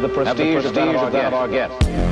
have the prestige, of that of our guest.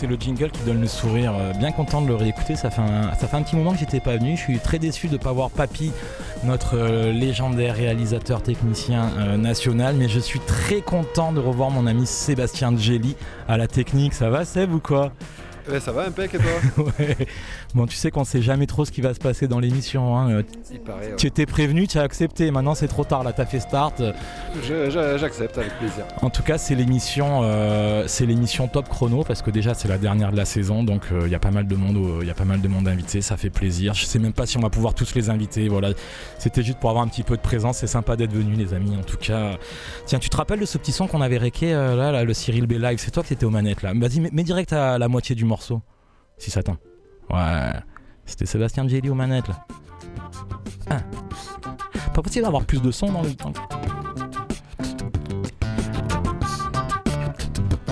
C'est le jingle qui donne le sourire. Euh, bien content de le réécouter. Ça fait un, ça fait un petit moment que j'étais pas venu. Je suis très déçu de ne pas voir Papy, notre euh, légendaire réalisateur technicien euh, national. Mais je suis très content de revoir mon ami Sébastien Gelli à la technique. Ça va, Seb ou quoi? Ouais, ça va, impec et toi? Ouais. Bon, tu sais qu'on sait jamais trop ce qui va se passer dans l'émission. Hein. Euh, tu étais prévenu, tu as accepté. Maintenant, c'est trop tard. Là, t'as fait start. J'accepte avec plaisir. En tout cas, c'est l'émission, euh, c'est l'émission top chrono parce que déjà, c'est la dernière de la saison, donc il euh, y a pas mal de monde, il y a pas mal de monde invité. Ça fait plaisir. Je sais même pas si on va pouvoir tous les inviter. Voilà, c'était juste pour avoir un petit peu de présence. C'est sympa d'être venu, les amis. En tout cas, tiens, tu te rappelles de ce petit son qu'on avait réqué là, là, le Cyril B Live? C'est toi qui étais aux manettes là. Vas-y, mets, direct à la moitié du morceau, si ça tente. Ouais, c'était Sébastien Gelli aux manettes là. Ah. Pas possible d'avoir plus de son dans le temps.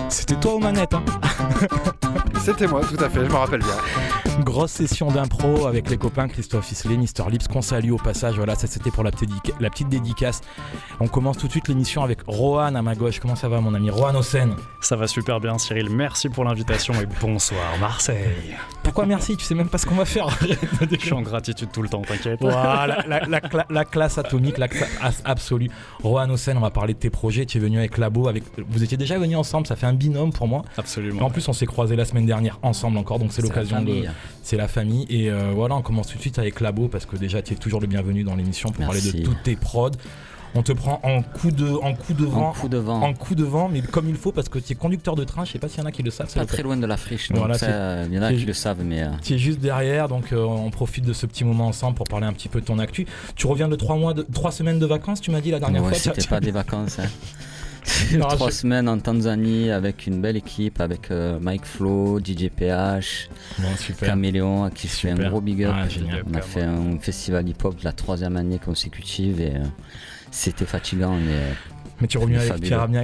C'était toi aux manettes, hein C'était moi, tout à fait, je me rappelle bien. Grosse session d'impro avec les copains Christophe Isley, Mister Lips, qu'on salue au passage. Voilà, ça c'était pour la petite, la petite dédicace. On commence tout de suite l'émission avec Rohan à ma gauche. Comment ça va, mon ami Rohan Osen Ça va super bien, Cyril. Merci pour l'invitation et bonsoir, Marseille. Pourquoi merci? Tu sais même pas ce qu'on va faire. Je suis en gratitude tout le temps, t'inquiète. Voilà, la, classe atomique, la classe absolue. Rohan Osen, on va parler de tes projets. Tu es venu avec Labo. Avec... Vous étiez déjà venus ensemble, ça fait un binôme pour moi. Absolument. en plus, on s'est croisés la semaine dernière ensemble encore, donc c'est l'occasion de c'est la famille. Et euh, voilà, on commence tout de suite avec Labo parce que déjà, tu es toujours le bienvenu dans l'émission pour parler de toutes tes prods. On te prend en coup de, en coup de vent. En coup de vent. En coup de vent, mais comme il faut parce que tu es conducteur de train. Je sais pas s'il y en a qui le savent. Pas très loin de la friche. Donc voilà, il y en a qui le savent, mais. Euh. Tu es juste derrière, donc euh, on profite de ce petit moment ensemble pour parler un petit peu de ton actu. Tu reviens de trois mois, de trois semaines de vacances, tu m'as dit la dernière ouais, fois. C'était pas des vacances. Hein. trois semaines en Tanzanie avec une belle équipe, avec euh, Mike Flo, DJ PH, Caméléon, à qui je fais un gros big up. on a fait un festival hip-hop de la troisième année consécutive et euh, c'était fatigant. Mais, euh, mais tu es revenu, avec,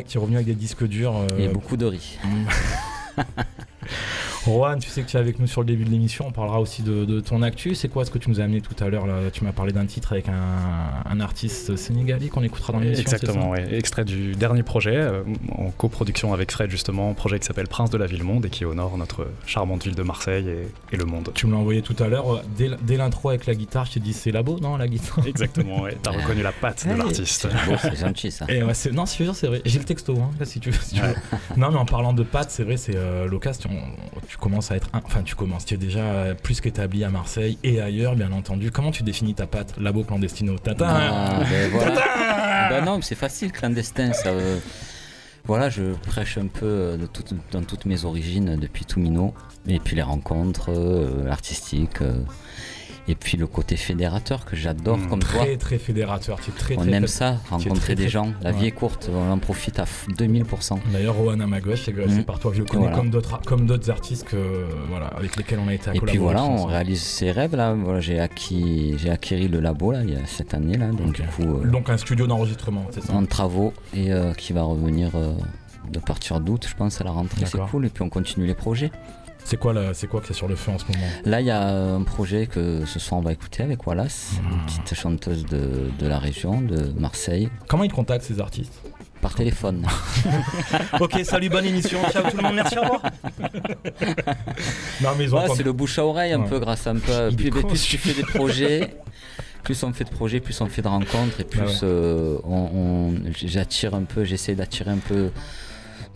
tu es revenu avec des disques durs. Et beaucoup de riz. Rohan, tu sais que tu es avec nous sur le début de l'émission, on parlera aussi de, ton actu. C'est quoi ce que tu nous as amené tout à l'heure Tu m'as parlé d'un titre avec un, artiste sénégalais qu'on écoutera dans l'émission. Exactement, oui. Extrait du dernier projet, euh, en coproduction avec Fred justement, un projet qui s'appelle Prince de la Ville Monde et qui honore notre charmante ville de Marseille et, le monde. Tu me l'as envoyé tout à l'heure, dès, l'intro avec la guitare, je t'ai dit c'est labo, non la guitare Exactement, ouais. T'as reconnu la patte de l'artiste. c'est gentil ça. Et ouais, non, c'est vrai. J'ai le texto, hein, si tu veux. non, mais en parlant de patte, c'est vrai, c'est euh, Tu commences à être enfin tu commences, tu es déjà plus qu'établi à Marseille et ailleurs, bien entendu. Comment tu définis ta patte, labo clandestino? Tata ah, ben ben non, c'est facile, clandestin. Ça, euh, voilà, je prêche un peu euh, dans toutes mes origines depuis tout minot. Et puis les rencontres euh, artistiques. Et puis le côté fédérateur que j'adore mmh, comme très, toi. Très très fédérateur. Tu es très, on aime ça, rencontrer des gens. La vie est courte, on en profite à 2000%. D'ailleurs, Rohan à ma gauche, c'est mmh. par toi que je connais comme d'autres comme d'autres artistes que voilà avec lesquels on a été à Et puis voilà, on réalise ses rêves là. Voilà, j'ai acquis j'ai acquis le labo là il y a cette année là. Donc, euh, donc un studio d'enregistrement, c'est ça. En travaux et euh, qui va revenir euh, de partir d'août, je pense à la rentrée. C'est cool et puis on continue les projets. C'est quoi, c'est quoi qui est sur le feu en ce moment Là, il y a un projet que ce soir on va écouter avec Wallace, une hmm. petite chanteuse de, la région, de Marseille. Comment ils contactent ces artistes par téléphone. ok, salut, bonne émission. Ciao tout le monde, merci, au revoir. non, mais c'est le bouche à oreille un peu grâce à un peu. Plus, plus tu fais des projets, plus on fait de projets, plus on fait de rencontres et plus euh, on, j'attire un peu, j'essaie d'attirer un peu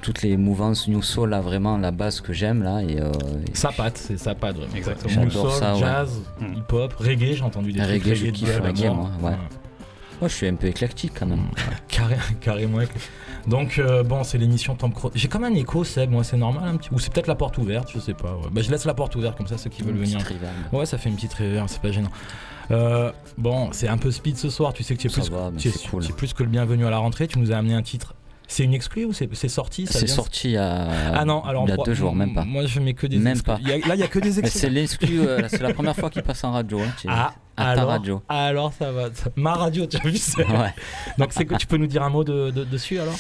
toutes les mouvances new soul là vraiment la base que j'aime là et, euh, ça patte c'est ça patte exactement new soul, ça, jazz hmm. hip hop reggae j'ai entendu des reggae, je kiffe reggae moi ouais. Moi, je suis un peu éclectique quand même. Carré, carrément. Donc, euh, bon, c'est l'émission Temp J'ai quand même un écho, Seb, moi, c'est normal un petit. Ou c'est peut-être la porte ouverte, je sais pas. Bah, je laisse la porte ouverte, comme ça, ceux qui veulent venir. Ouais, ça fait une petite réverb, c'est pas gênant. Euh, bon, c'est un peu speed ce soir, tu sais que tu es, plus, tu plus que le bienvenu à la rentrée. Tu nous as amené un titre c'est une exclue ou c'est sorti C'est sorti il y a, ah non, alors il y a deux jours, même pas. Moi, je mets que des Même pas. là, il y a que des exclus. c'est l'exclu, euh, c'est la première fois qu'il passe en radio. Hein, ah, à alors, ta radio. Alors, ça va. Ma radio, tu as vu ouais. Donc, que tu peux nous dire un mot de, dessus alors?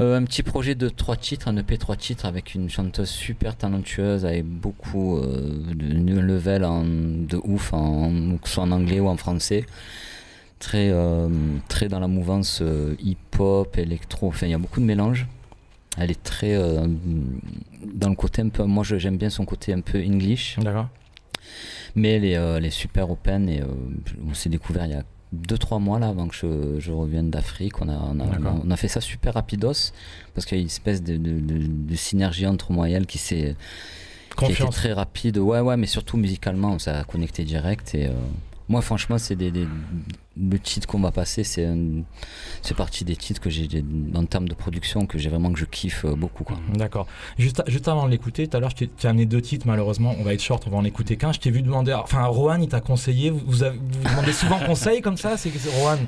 Euh, Un petit projet de trois titres, un EP trois titres avec une chanteuse super talentueuse, avec beaucoup euh, de level en, de ouf, en, soit en anglais ou en français très, euh, très dans la mouvance euh, hip-hop, électro, enfin il y a beaucoup de mélange. Elle est très euh, dans le côté un peu, moi j'aime bien son côté un peu English. D'accord. Mais elle est, elle est, super open et on s'est découvert il y a 2-3 mois là avant que je, je revienne d'Afrique. On a, on, a, on a, fait ça super rapidos parce qu'il y a une espèce de, de, de, synergie entre moi et elle qui s'est qui était très rapide. Ouais, ouais, mais surtout musicalement, ça a connecté direct et moi, franchement, c'est des, des, le titre qu'on va passer, c'est c'est partie des titres que j'ai en termes de production que j'ai vraiment que je kiffe euh, beaucoup. D'accord. Juste, juste avant de l'écouter, tout à l'heure, je t'ai amené deux titres. Malheureusement, on va être short, on va en écouter qu'un. Je t'ai vu demander. Enfin, Rohan, il t'a conseillé. Vous, vous, demandez souvent conseil comme ça. C'est Rohan.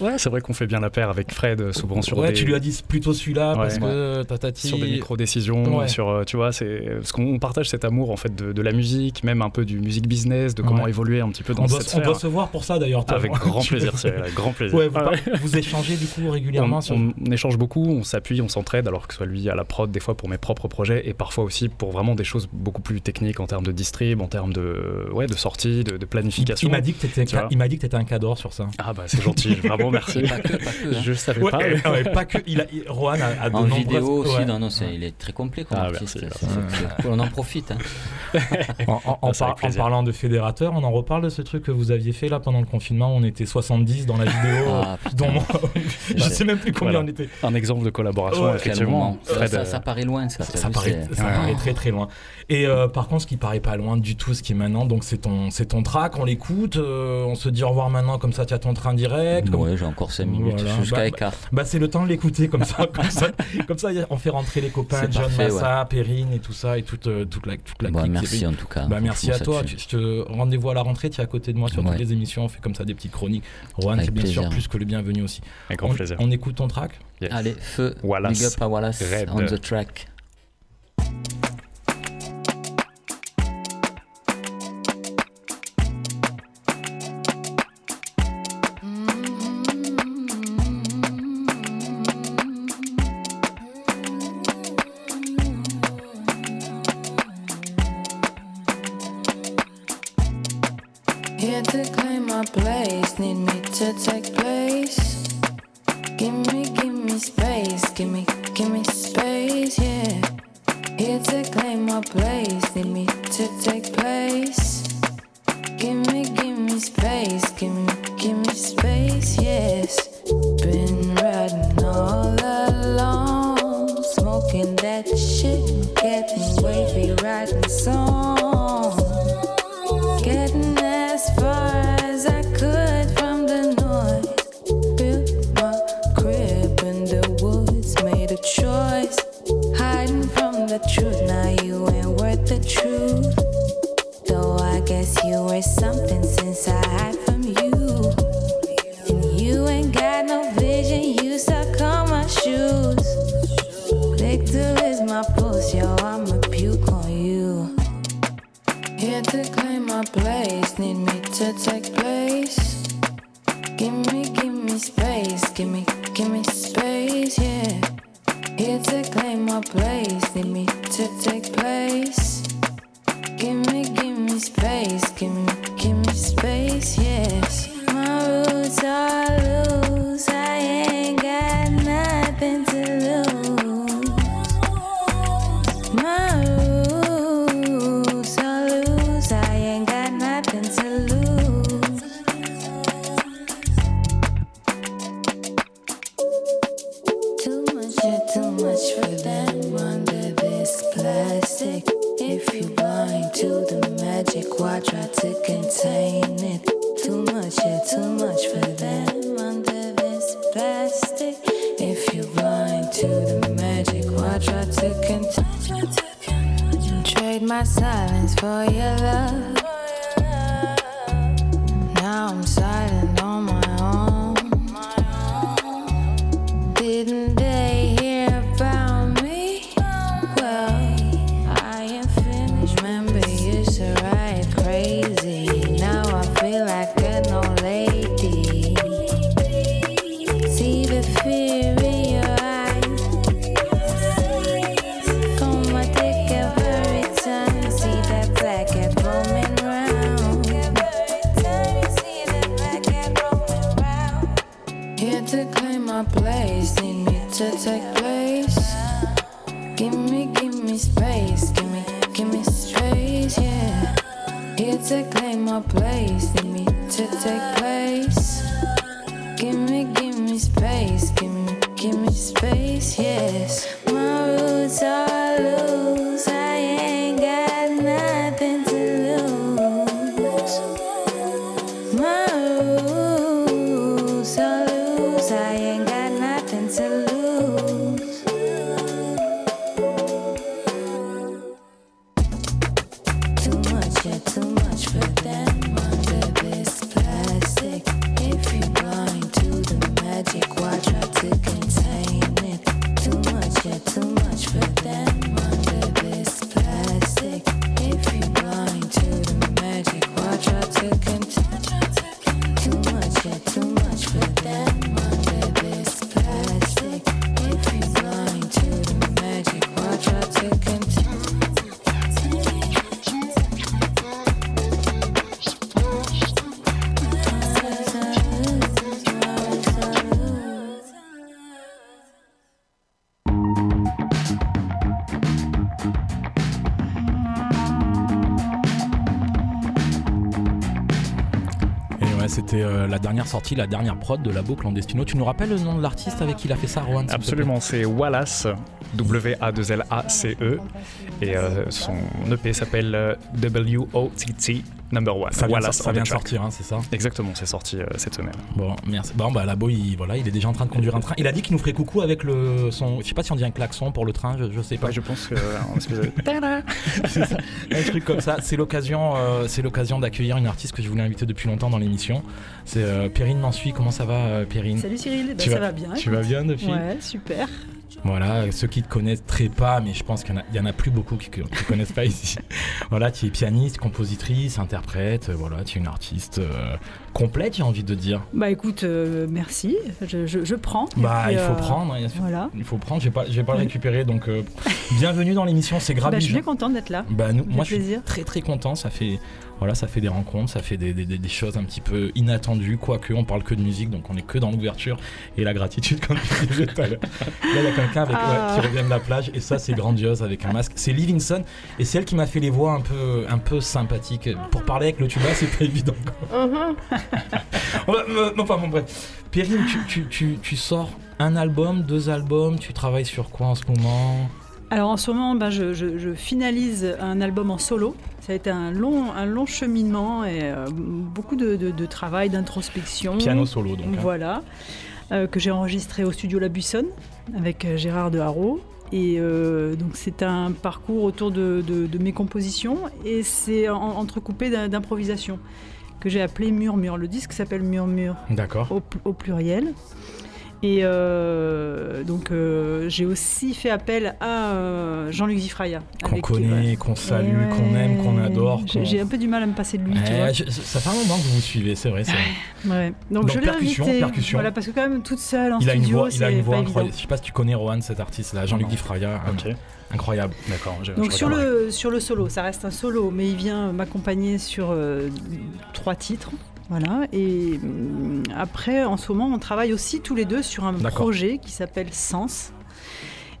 ouais, c'est vrai qu'on fait bien la paire avec Fred euh, souvent sur. Ouais, tu lui as dit plutôt celui-là parce que tatati. Sur des micro décisions, sur euh, tu vois, c'est parce qu'on partage cet amour en fait de, la musique, même un peu du music business, de comment évoluer un petit peu dans cette sphère. On doit se voir pour ça d'ailleurs. Avec grand plaisir, avec grand plaisir. Ouais, vous, échangez du coup régulièrement on, échange beaucoup, on s'appuie, on s'entraide, alors que ce soit lui à la prod, des fois pour mes propres projets, et parfois aussi pour vraiment des choses beaucoup plus techniques en termes de distrib, en termes de, ouais, de sortie, de, planification. Il, m'a dit que tu étais un cadre sur ça. Ah bah c'est gentil, vraiment merci. pas que, pas que. Hein. Je savais pas. pas que. Il a, Rohan a, a de En vidéo aussi, non, non, il est très complet comme ah, artiste. on en profite. Hein. en, en, en parlant de fédérateur, on en reparle de ce truc que vous aviez fait là pendant le confinement. On était 70 dans la vidéo. Ah, dont je sais même plus combien on était. Un exemple de collaboration, effectivement. ça, ça, paraît loin, ça. Ça, paraît, ça paraît, très très loin. Et euh, par contre, ce qui paraît pas loin du tout, ce qui est maintenant, donc c'est ton, c'est ton track, on l'écoute, euh, on se dit au revoir maintenant, comme ça tu as ton train direct. Ouais, j'ai encore 5 minutes jusqu'à bah, bah, bah, c'est le temps de l'écouter comme ça, comme ça, comme ça, on fait rentrer les copains, John Massa, Perrine et tout ça, et toute, euh, toute la, toute la bah, Merci en tout cas. Bah, merci à toi. Je te rendez-vous à la rentrée, tu es à côté de moi sur toutes les émissions, on fait comme ça des petites chroniques. Rohan, c'est bien sûr plus que le bienvenu aussi. Avec grand on, plaisir. On écoute ton track Allez, feu. Wallace. Big up à Wallace Red. on the track. here to claim my place. Need me to take place. Give me, give me space. Give me, give me space, yeah. Here to claim my place. Need me to take place. Give me, give me space. Give me, give me space, yes. My roots are loose. I ain't got nothing silence for your love. Give me, give me space, yes. My roots are la dernière sortie, la dernière prod de Labo Clandestino. Tu nous rappelles le nom de l'artiste avec qui il a fait ça, Rowan Absolument, c'est Wallace, W-A-2-L-A-C-E. Et euh, son EP s'appelle euh, W-O-T-T Number One. Ça vient, Wallace ça on the vient de sortir, hein, c'est ça Exactement, c'est sorti euh, cette semaine. Bon, merci. Bon, bah Labo, il, voilà, il est déjà en train de conduire un train. Il a dit qu'il nous ferait coucou avec le son. Je sais pas si on dit un klaxon pour le train, je, je sais pas. Ouais, je pense que. euh, un truc comme ça. C'est l'occasion, euh, c'est l'occasion d'accueillir une artiste que je voulais inviter depuis longtemps dans l'émission. C'est euh, Perrine Mansuy. Comment ça va, Perrine? Salut Cyril, Bah, ça vas- va bien. Tu écoute. vas bien depuis? Ouais, super. Voilà, ceux qui te connaissent très pas, mais je pense qu'il y en a, en plus beaucoup qui ne connaissent pas ici. Voilà, tu es pianiste, compositrice, interprète, euh, voilà, tu es une artiste euh, complète, j'ai envie de dire. Bah écoute, euh, merci, je, je- je prends. Bah, puis, il faut euh, prendre, il Voilà. il faut prendre, je je vais pas le récupérer, donc bienvenue dans l'émission, c'est grave. Bah, je suis bien contente d'être là. Bah, nous, moi, je suis plaisir. très très content. Ça fait, voilà, ça fait des rencontres, ça fait des, des- des- des choses un petit peu inattendues, quoique on parle que de musique, donc on est que dans l'ouverture et la gratitude, comme tu disais tout à l'heure. Là, il y a quelqu'un avec, Ah. ouais, qui revient de la plage et ça, c'est grandiose avec un masque. C'est Livingston et c'est elle qui m'a fait les voix un peu, un peu sympathiques. Pour parler avec le tuba, c'est pas évident. quoi. On va- euh, enfin, bon, bref. Perrine, tu, tu, tu, tu sors un album, deux albums, tu travailles sur quoi en ce moment? Alors en ce moment, je, je- je finalise un album en solo. Ça a été un long, un long cheminement et euh, beaucoup de, de- de travail, d'introspection. Piano solo, donc. hein. Voilà. Euh, que j'ai enregistré au studio La Buissonne avec euh, Gérard de Haro. Et euh, donc c'est un parcours autour de, de- de mes compositions et c'est en- entrecoupé d'im- d'improvisation que j'ai appelé Murmure. Le disque s'appelle Murmure D'accord. au, au pluriel. Et euh, donc euh, j'ai aussi fait appel à euh, Jean-Luc Zifraya. Qu'on connaît, ouais. qu'on salue, Ouais. qu'on aime, qu'on adore. J'ai qu'on- j'ai un peu du mal à me passer de lui, tu Ouais, vois. je- ça fait un moment que vous vous suivez, c'est vrai. c'est vrai. Ouais. Donc, Donc, je l'ai percussion, invité. percussion. Voilà, parce que quand même toute seule en Il a une voix, il a une voix incroyable. évident. Je sais pas si tu connais Rohan, cet artiste-là, Jean-Luc. Difraya, Ok, incroyable. d'accord. je- Donc je sur le, sur le solo, ça reste un solo, mais il vient m'accompagner sur euh, trois titres. Voilà. Et hum, après, en ce moment, on travaille aussi tous les deux sur un projet qui s'appelle Sens.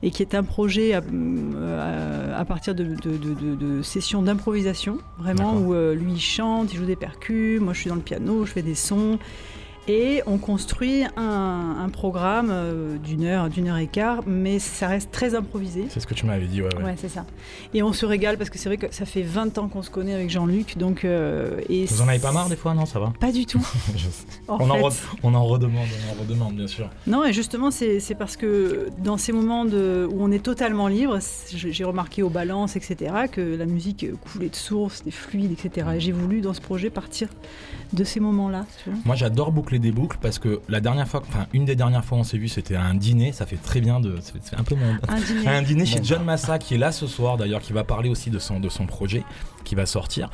Et qui est un projet à, à partir de, de- de- de- de sessions d'improvisation, vraiment, où euh, lui il chante, il joue des percus, moi je suis dans le piano, je fais des sons. Et on construit un, programme euh, d'une heure, d'une heure et quart, mais ça reste très improvisé. C'est ce que tu m'avais dit, ouais. Ouais, c'est ça. Et on se régale parce que c'est vrai que ça fait 20 ans qu'on se connaît avec Jean-Luc, donc... Euh, et Vous en avez pas marre des fois, non Ça va? Pas du tout. on, en on, en redemande, on en redemande, bien sûr. Non, et justement, c'est parce que dans ces moments de, où on est totalement libre, j'ai remarqué aux balances, etc., que la musique coulait de source, des fluides, etc. Et j'ai voulu, dans ce projet, partir de ces moments-là. Moi, j'adore boucler des boucles parce que la dernière fois, enfin, une des dernières fois on s'est vu, c'était à un dîner. Ça fait très bien de. C'est un peu mon. Un dîner. un dîner chez John Massa qui est là ce soir d'ailleurs, qui va parler aussi de son, de son projet qui va sortir.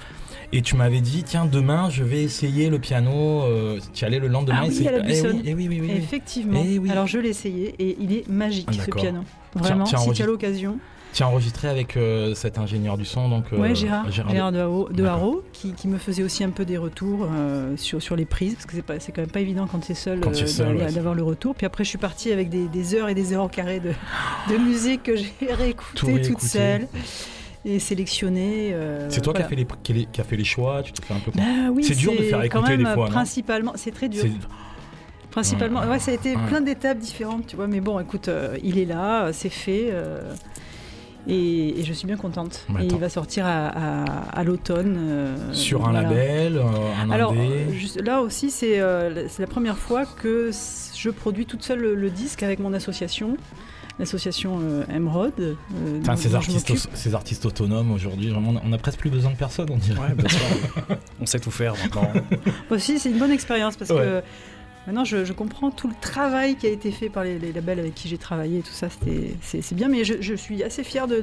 Et tu m'avais dit, tiens, demain, je vais essayer le piano. Euh, tu allais le lendemain ah oui, essayer. À la eh oui, eh oui, oui, oui, Effectivement. Eh Alors je l'ai essayé et il est magique ce piano. Vraiment, si tu as l'occasion. Tu as enregistré avec euh, cet ingénieur du son, donc euh, Gérard, Gérard, de, Haro, qui, qui, me faisait aussi un peu des retours euh, sur, sur les prises, parce que c'est, pas, c'est quand même pas évident quand tu es seul, d'avoir le retour. Puis après, je suis partie avec des, des, heures et des heures au carré de, de musique que j'ai réécoutée toute seule et sélectionné. c'est toi qui, as fait les, qui, a fait les choix, tu te fais un peu. Bah, oui, c'est dur de faire écouter des fois. Principalement, c'est très dur. Principalement, ouais, ça a été plein d'étapes différentes, tu vois. Mais bon, écoute, il est là, c'est fait. Et, je suis bien contente. et il va sortir à, l'automne. Euh, Sur un label, euh, un Alors, là aussi, euh, c'est la première fois que je produis toute seule le, disque avec mon association l'association Emerald. ces, artistes, ces artistes autonomes aujourd'hui, on a presque plus besoin de personne, on dirait. on sait tout faire maintenant. aussi, c'est une bonne expérience parce que Maintenant, je, comprends tout le travail qui a été fait par les, labels avec qui j'ai travaillé, tout ça, c'est bien, mais je, suis assez fière de,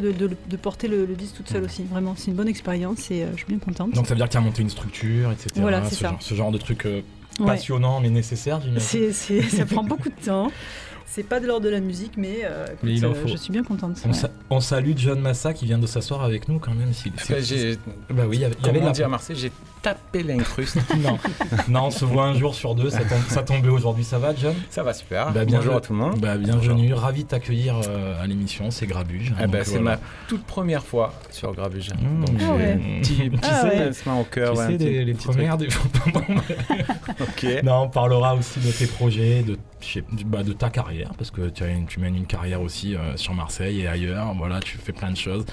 porter le, disque toute seule mm. aussi. Vraiment, c'est une bonne expérience et euh, je suis bien contente. Donc ça veut dire qu'il a monté une structure, etc. Voilà, ce, ça. Genre, ce genre de truc euh, passionnant mais nécessaire, j'imagine. Ça prend beaucoup de temps. C'est pas de l'ordre de la musique, mais, euh, je suis bien contente. On, salue John Massa qui vient de s'asseoir avec nous quand même. Si, bah oui, il y avait, y la... à Marseille, j'ai taper l'incruste. non. non, on se voit un jour sur deux, ça, ça tombait aujourd'hui. Ça va, John? Ça va super. Bah, Bonjour à tout le monde. Bah, bienvenue, ravi de t'accueillir euh, à l'émission, c'est Grabuge. Eh ben, c'est ma toute première fois sur Grabuge. Mmh. Donc ah un petit, petit ah au cœur. Tu sais, des, les premières des... ok. Non, on parlera aussi de tes projets, de, bah, de ta carrière, parce que tu, as tu mènes une carrière aussi euh, sur Marseille et ailleurs. Voilà, tu fais plein de choses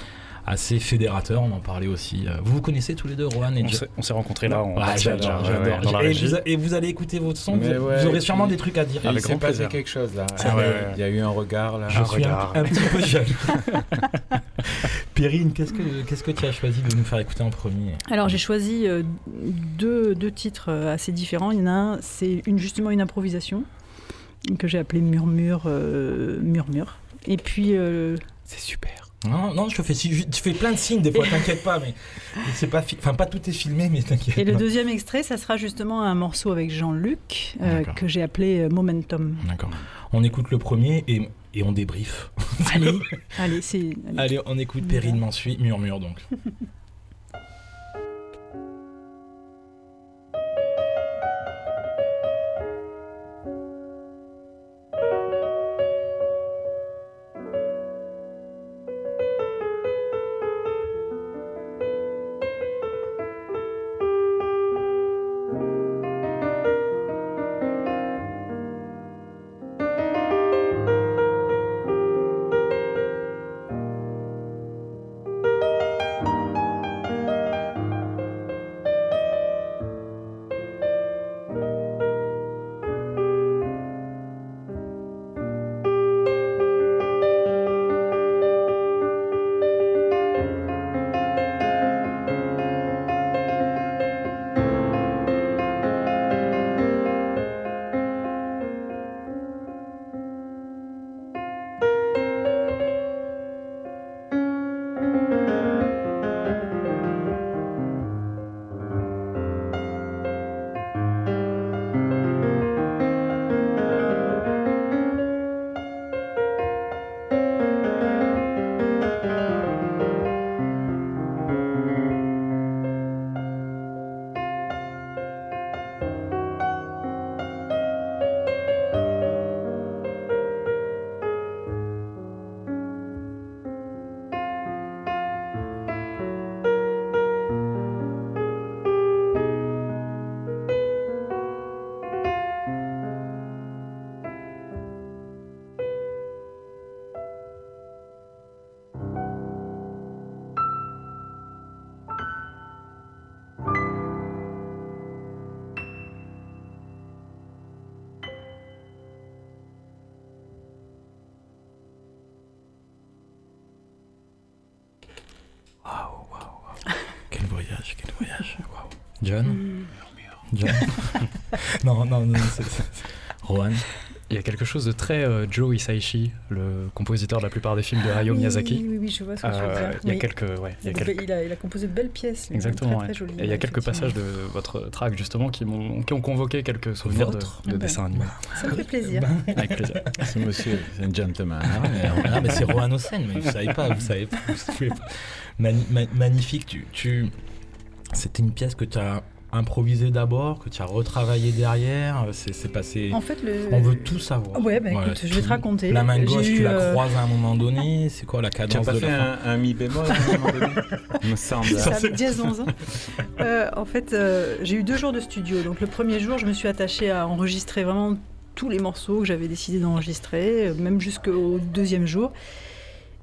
assez fédérateur, on en parlait aussi. Euh, vous vous connaissez tous les deux, Rohan et On s'est rencontrés là, on j'adore, et, vous allez écouter votre son, vous, aurez sûrement des trucs à dire. Il s'est passé quelque chose là. Il y a eu un regard là. Je un suis regard. Un, petit peu jaloux. Périne, qu'est-ce que, qu'est-ce que tu as choisi de nous faire écouter en premier? Alors j'ai choisi euh, deux, deux, titres euh, assez différents. Il y en a un, c'est une, justement une improvisation que j'ai appelé Murmure, Murmure. Et puis... c'est super. Non, non, je te fais, tu fais plein de signes des fois, t'inquiète pas, mais c'est pas, enfin pas tout est filmé, mais t'inquiète. Et le deuxième extrait, ça sera justement un morceau avec Jean-Luc euh, que j'ai appelé euh, Momentum. D'accord. On écoute le premier et, et on débrief. Allez, allez, c'est. Allez. on écoute Perrine Mansuit, murmure donc. John mm. John Non, non, non. c'est... Rohan il y a quelque chose de très euh, Joe Hisaishi, le compositeur de la plupart des films de Hayao Miyazaki. Oui, oui, je vois ce que tu veux euh, dire. Il, y a quelques, ouais, il, a quelques... Il, a, composé de belles pièces. Exactement. Très, très et il y a quelques passages de votre track justement qui, ont, qui ont convoqué quelques souvenirs de, de ah ben, dessins animés. Ça me fait plaisir. Avec plaisir. Ce monsieur, c'est un gentleman. Ah, mais c'est Rohan Hossein, mais vous savez pas, vous savez pas. magnifique. Tu, tu... C'était une pièce que tu as improvisé d'abord, que tu as retravaillé derrière C'est passé. En fait, le... On veut tout savoir. Ouais, bah, écoute, je vais te raconter. La main gauche, tu la euh, croises à un moment donné. C'est quoi la cadence Tu as pas fait un, un, mi bémol à un moment donné me semble. Ça, ça dièse dans un. Euh, en fait, euh, j'ai eu deux jours de studio. Donc le premier jour, je me suis attachée à enregistrer vraiment tous les morceaux que j'avais décidé d'enregistrer, même jusqu'au deuxième jour.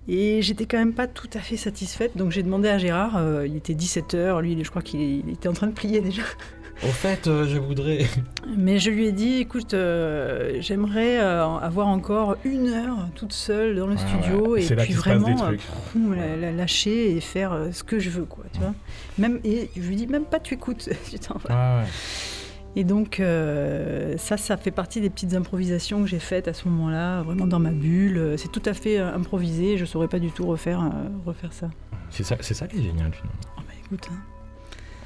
Et j'étais quand même pas tout à fait satisfaite, donc j'ai demandé à Gérard, euh, il était 17h, lui je crois qu'il était en train de plier déjà. Au fait, euh, je voudrais... Mais je lui ai dit, écoute, euh, j'aimerais avoir encore une heure toute seule dans le studio et puis vraiment la, lâcher et faire ce que je veux, quoi, tu vois. Même, et je lui dis, même pas tu écoutes. ah ouais. Et donc, euh, ça, ça fait partie des petites improvisations que j'ai faites à ce moment-là, vraiment dans ma bulle. C'est tout à fait euh, improvisé, je ne saurais pas du tout refaire, euh, refaire ça. C'est ça, ça qui est génial, finalement. Oh bah écoute, hein.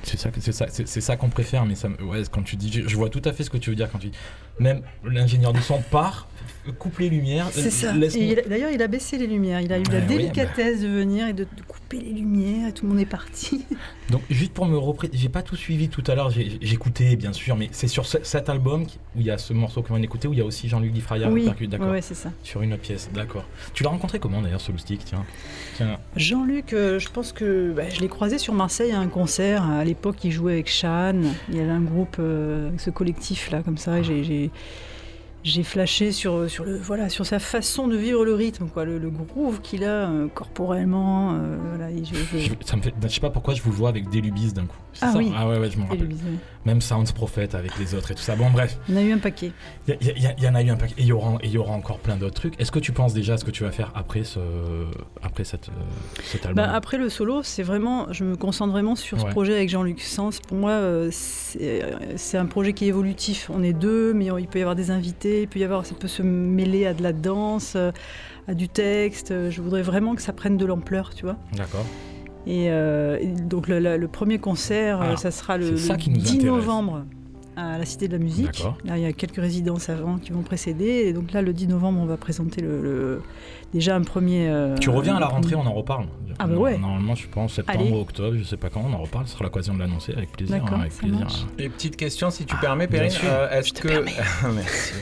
C'est ça, ça, qu'on préfère, mais ça, ouais, quand tu dis, je, vois tout à fait ce que tu veux dire quand tu dis, même l'ingénieur du son part, coupe les lumières. C'est ça. D'ailleurs, il a baissé les lumières. Il a eu la délicatesse de venir et de, couper les lumières et tout le monde est parti. Donc, juste pour me reprendre, j'ai pas tout suivi tout à l'heure. J'ai écouté, bien sûr, mais c'est sur cet album où il y a ce morceau qu'on vient d'écouter où il y a aussi Jean-Luc Difraya oui. d'accord. Ouais, c'est ça. Sur une autre pièce, d'accord. Tu l'as rencontré comment d'ailleurs, ce Stick Tiens. Tiens. Jean-Luc, euh, je pense que bah, je l'ai croisé sur Marseille à un concert. À l'époque, il jouait avec Chan. Il y avait un groupe, euh, ce collectif là, comme ça. J'ai j'ai flashé sur, le, voilà, sur sa façon de vivre le rythme, quoi, le, groove qu'il a euh, corporellement. Euh, je, ça me fait, je sais pas pourquoi je vous vois avec Delubis d'un coup. Ah ça oui. Ah ouais, ouais, je me rappelle. Même Sounds Prophet avec les autres et tout ça. Bon, bref. Il y en a eu un paquet. Il y, en a eu un paquet. Et il y aura, y aura encore plein d'autres trucs. Est-ce que tu penses déjà à ce que tu vas faire après, ce, après cette, euh, cet album bah, Après le solo, c'est vraiment, je me concentre vraiment sur ce projet avec Jean-Luc Sens. Pour moi, c'est un projet qui est évolutif. On est deux, mais il peut y avoir des invités il peut y avoir, ça peut se mêler à de la danse, euh, à du texte. Je voudrais vraiment que ça prenne de l'ampleur, tu vois. D'accord. Et, euh, donc le, premier concert, euh, ça sera le, 10 novembre à la Cité de la Musique. Là, il y a quelques résidences avant qui vont précéder. Et donc là, le 10 novembre, on va présenter le, déjà un premier. tu reviens à la rentrée, on en reparle. Ah bah ouais. Normalement, je pense septembre ou octobre, je sais pas quand, on en reparle. Ce sera l'occasion de l'annoncer avec plaisir. Hein, avec plaisir. Et petite question, si tu permets, Perrine, est-ce que merci.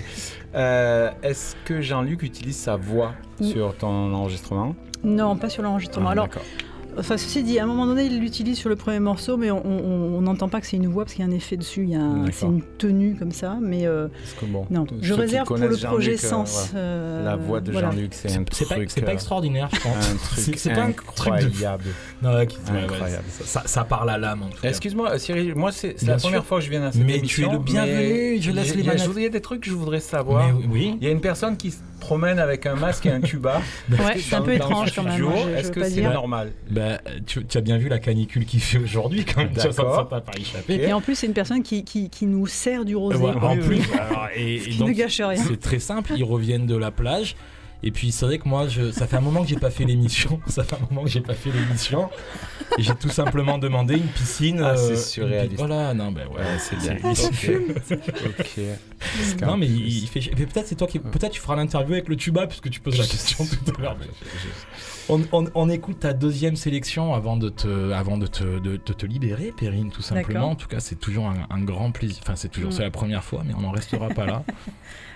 Euh, est-ce que Jean-Luc utilise sa voix sur ton enregistrement? Non, pas sur l'enregistrement. Ah, Alors, Enfin, ceci dit, à un moment donné, il l'utilise sur le premier morceau, mais on n'entend pas que c'est une voix parce qu'il y a un effet dessus. C'est une tenue comme ça, mais euh, non. Je réserve pour le projet Sens. Euh, la voix de Jean-Luc, c'est un truc. C'est pas, extraordinaire, je pense. C'est pas incroyable. Non, incroyable. Ça, ça, parle à l'âme. Excuse-moi, Cyril, moi c'est la première fois que je viens à cette mais émission. Mais tu es le bienvenu. Je laisse les. Il y a des trucs que je voudrais savoir. Oui. Il y a une personne qui promène avec un masque et un tuba. Ouais, c'est un peu étrange quand même. Est-ce que c'est normal bah, tu, as bien vu la canicule qu'il fait aujourd'hui quand même. Ça, ça pas échapper. Et en plus, c'est une personne qui, qui, qui, nous sert du rosé. en plus, alors, et, et donc, ne gâche rien. C'est très simple. Ils reviennent de la plage. Et puis c'est vrai que moi, je, ça fait un moment que j'ai pas fait l'émission. Ça fait un moment que j'ai pas fait l'émission. Et j'ai tout simplement demandé une piscine. Ah, c'est euh, surréaliste. Voilà, non, ben ouais, c'est bien. ok. Non, mais il, fait. Peut-être c'est toi qui. Peut-être tu feras l'interview avec le tuba puisque tu poses la question tout à l'heure. On, on, écoute ta deuxième sélection avant de te, avant de te, de, te libérer, Perrine, tout simplement. En tout cas, c'est toujours un, grand plaisir. Enfin, c'est toujours, mm. c'est la première fois, mais on n'en restera pas là.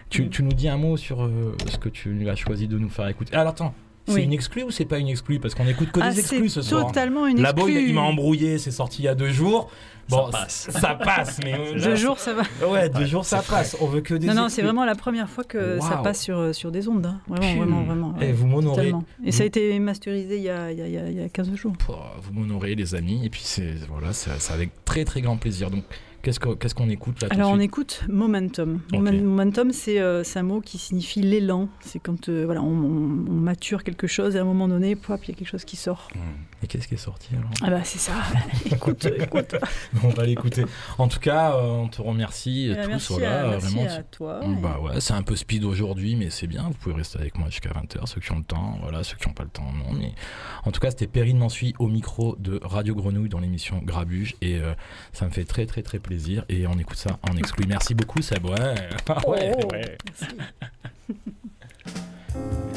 Tu, nous dis un mot sur euh, ce que tu as choisi de nous faire écouter. Alors attends, c'est une exclue ou c'est pas une exclue? Parce qu'on écoute que des ah, exclus ce soir. totalement une exclue. Là-bas, il, m'a embrouillé, c'est sorti il y a deux jours. Bon, ça passe. Ça passe, mais. Euh, deux jours, ça va. Ouais, deux jours, ça passe. On veut que des. Non, non, c'est vraiment la première fois que ça passe sur, euh, sur des ondes. Hein. Vraiment, vraiment, vraiment. Et vous m'honorez. Et ça a été masterisé il y a, il y a, il y a 15 jours. Vous m'honorez, les amis. Et puis, c'est voilà, c'est avec très, très grand plaisir. Donc, Qu'est-ce qu'on écoute là Alors on écoute momentum. Momentum, euh, c'est un mot qui signifie l'élan. C'est quand euh, voilà, on, mature quelque chose et à un moment donné, pop, il y a quelque chose qui sort. Hmm. Et qu'est-ce qui est sorti alors Ah bah c'est ça. écoute, écoute. on va l'écouter. En tout cas, euh, on te remercie tous. Merci, voilà, merci à toi. Bah ouais, c'est un peu speed aujourd'hui, mais c'est bien. Vous pouvez rester avec moi jusqu'à 20h, ceux qui ont le temps. Voilà, ceux qui n'ont pas le temps, non. Mais en tout cas, c'était Perrine Mansuy au micro de Radio Grenouille dans l'émission Grabuge et ça me fait très très très plaisir et on écoute ça en exclu. Merci beaucoup, Seb. Ouais, ouais, oh,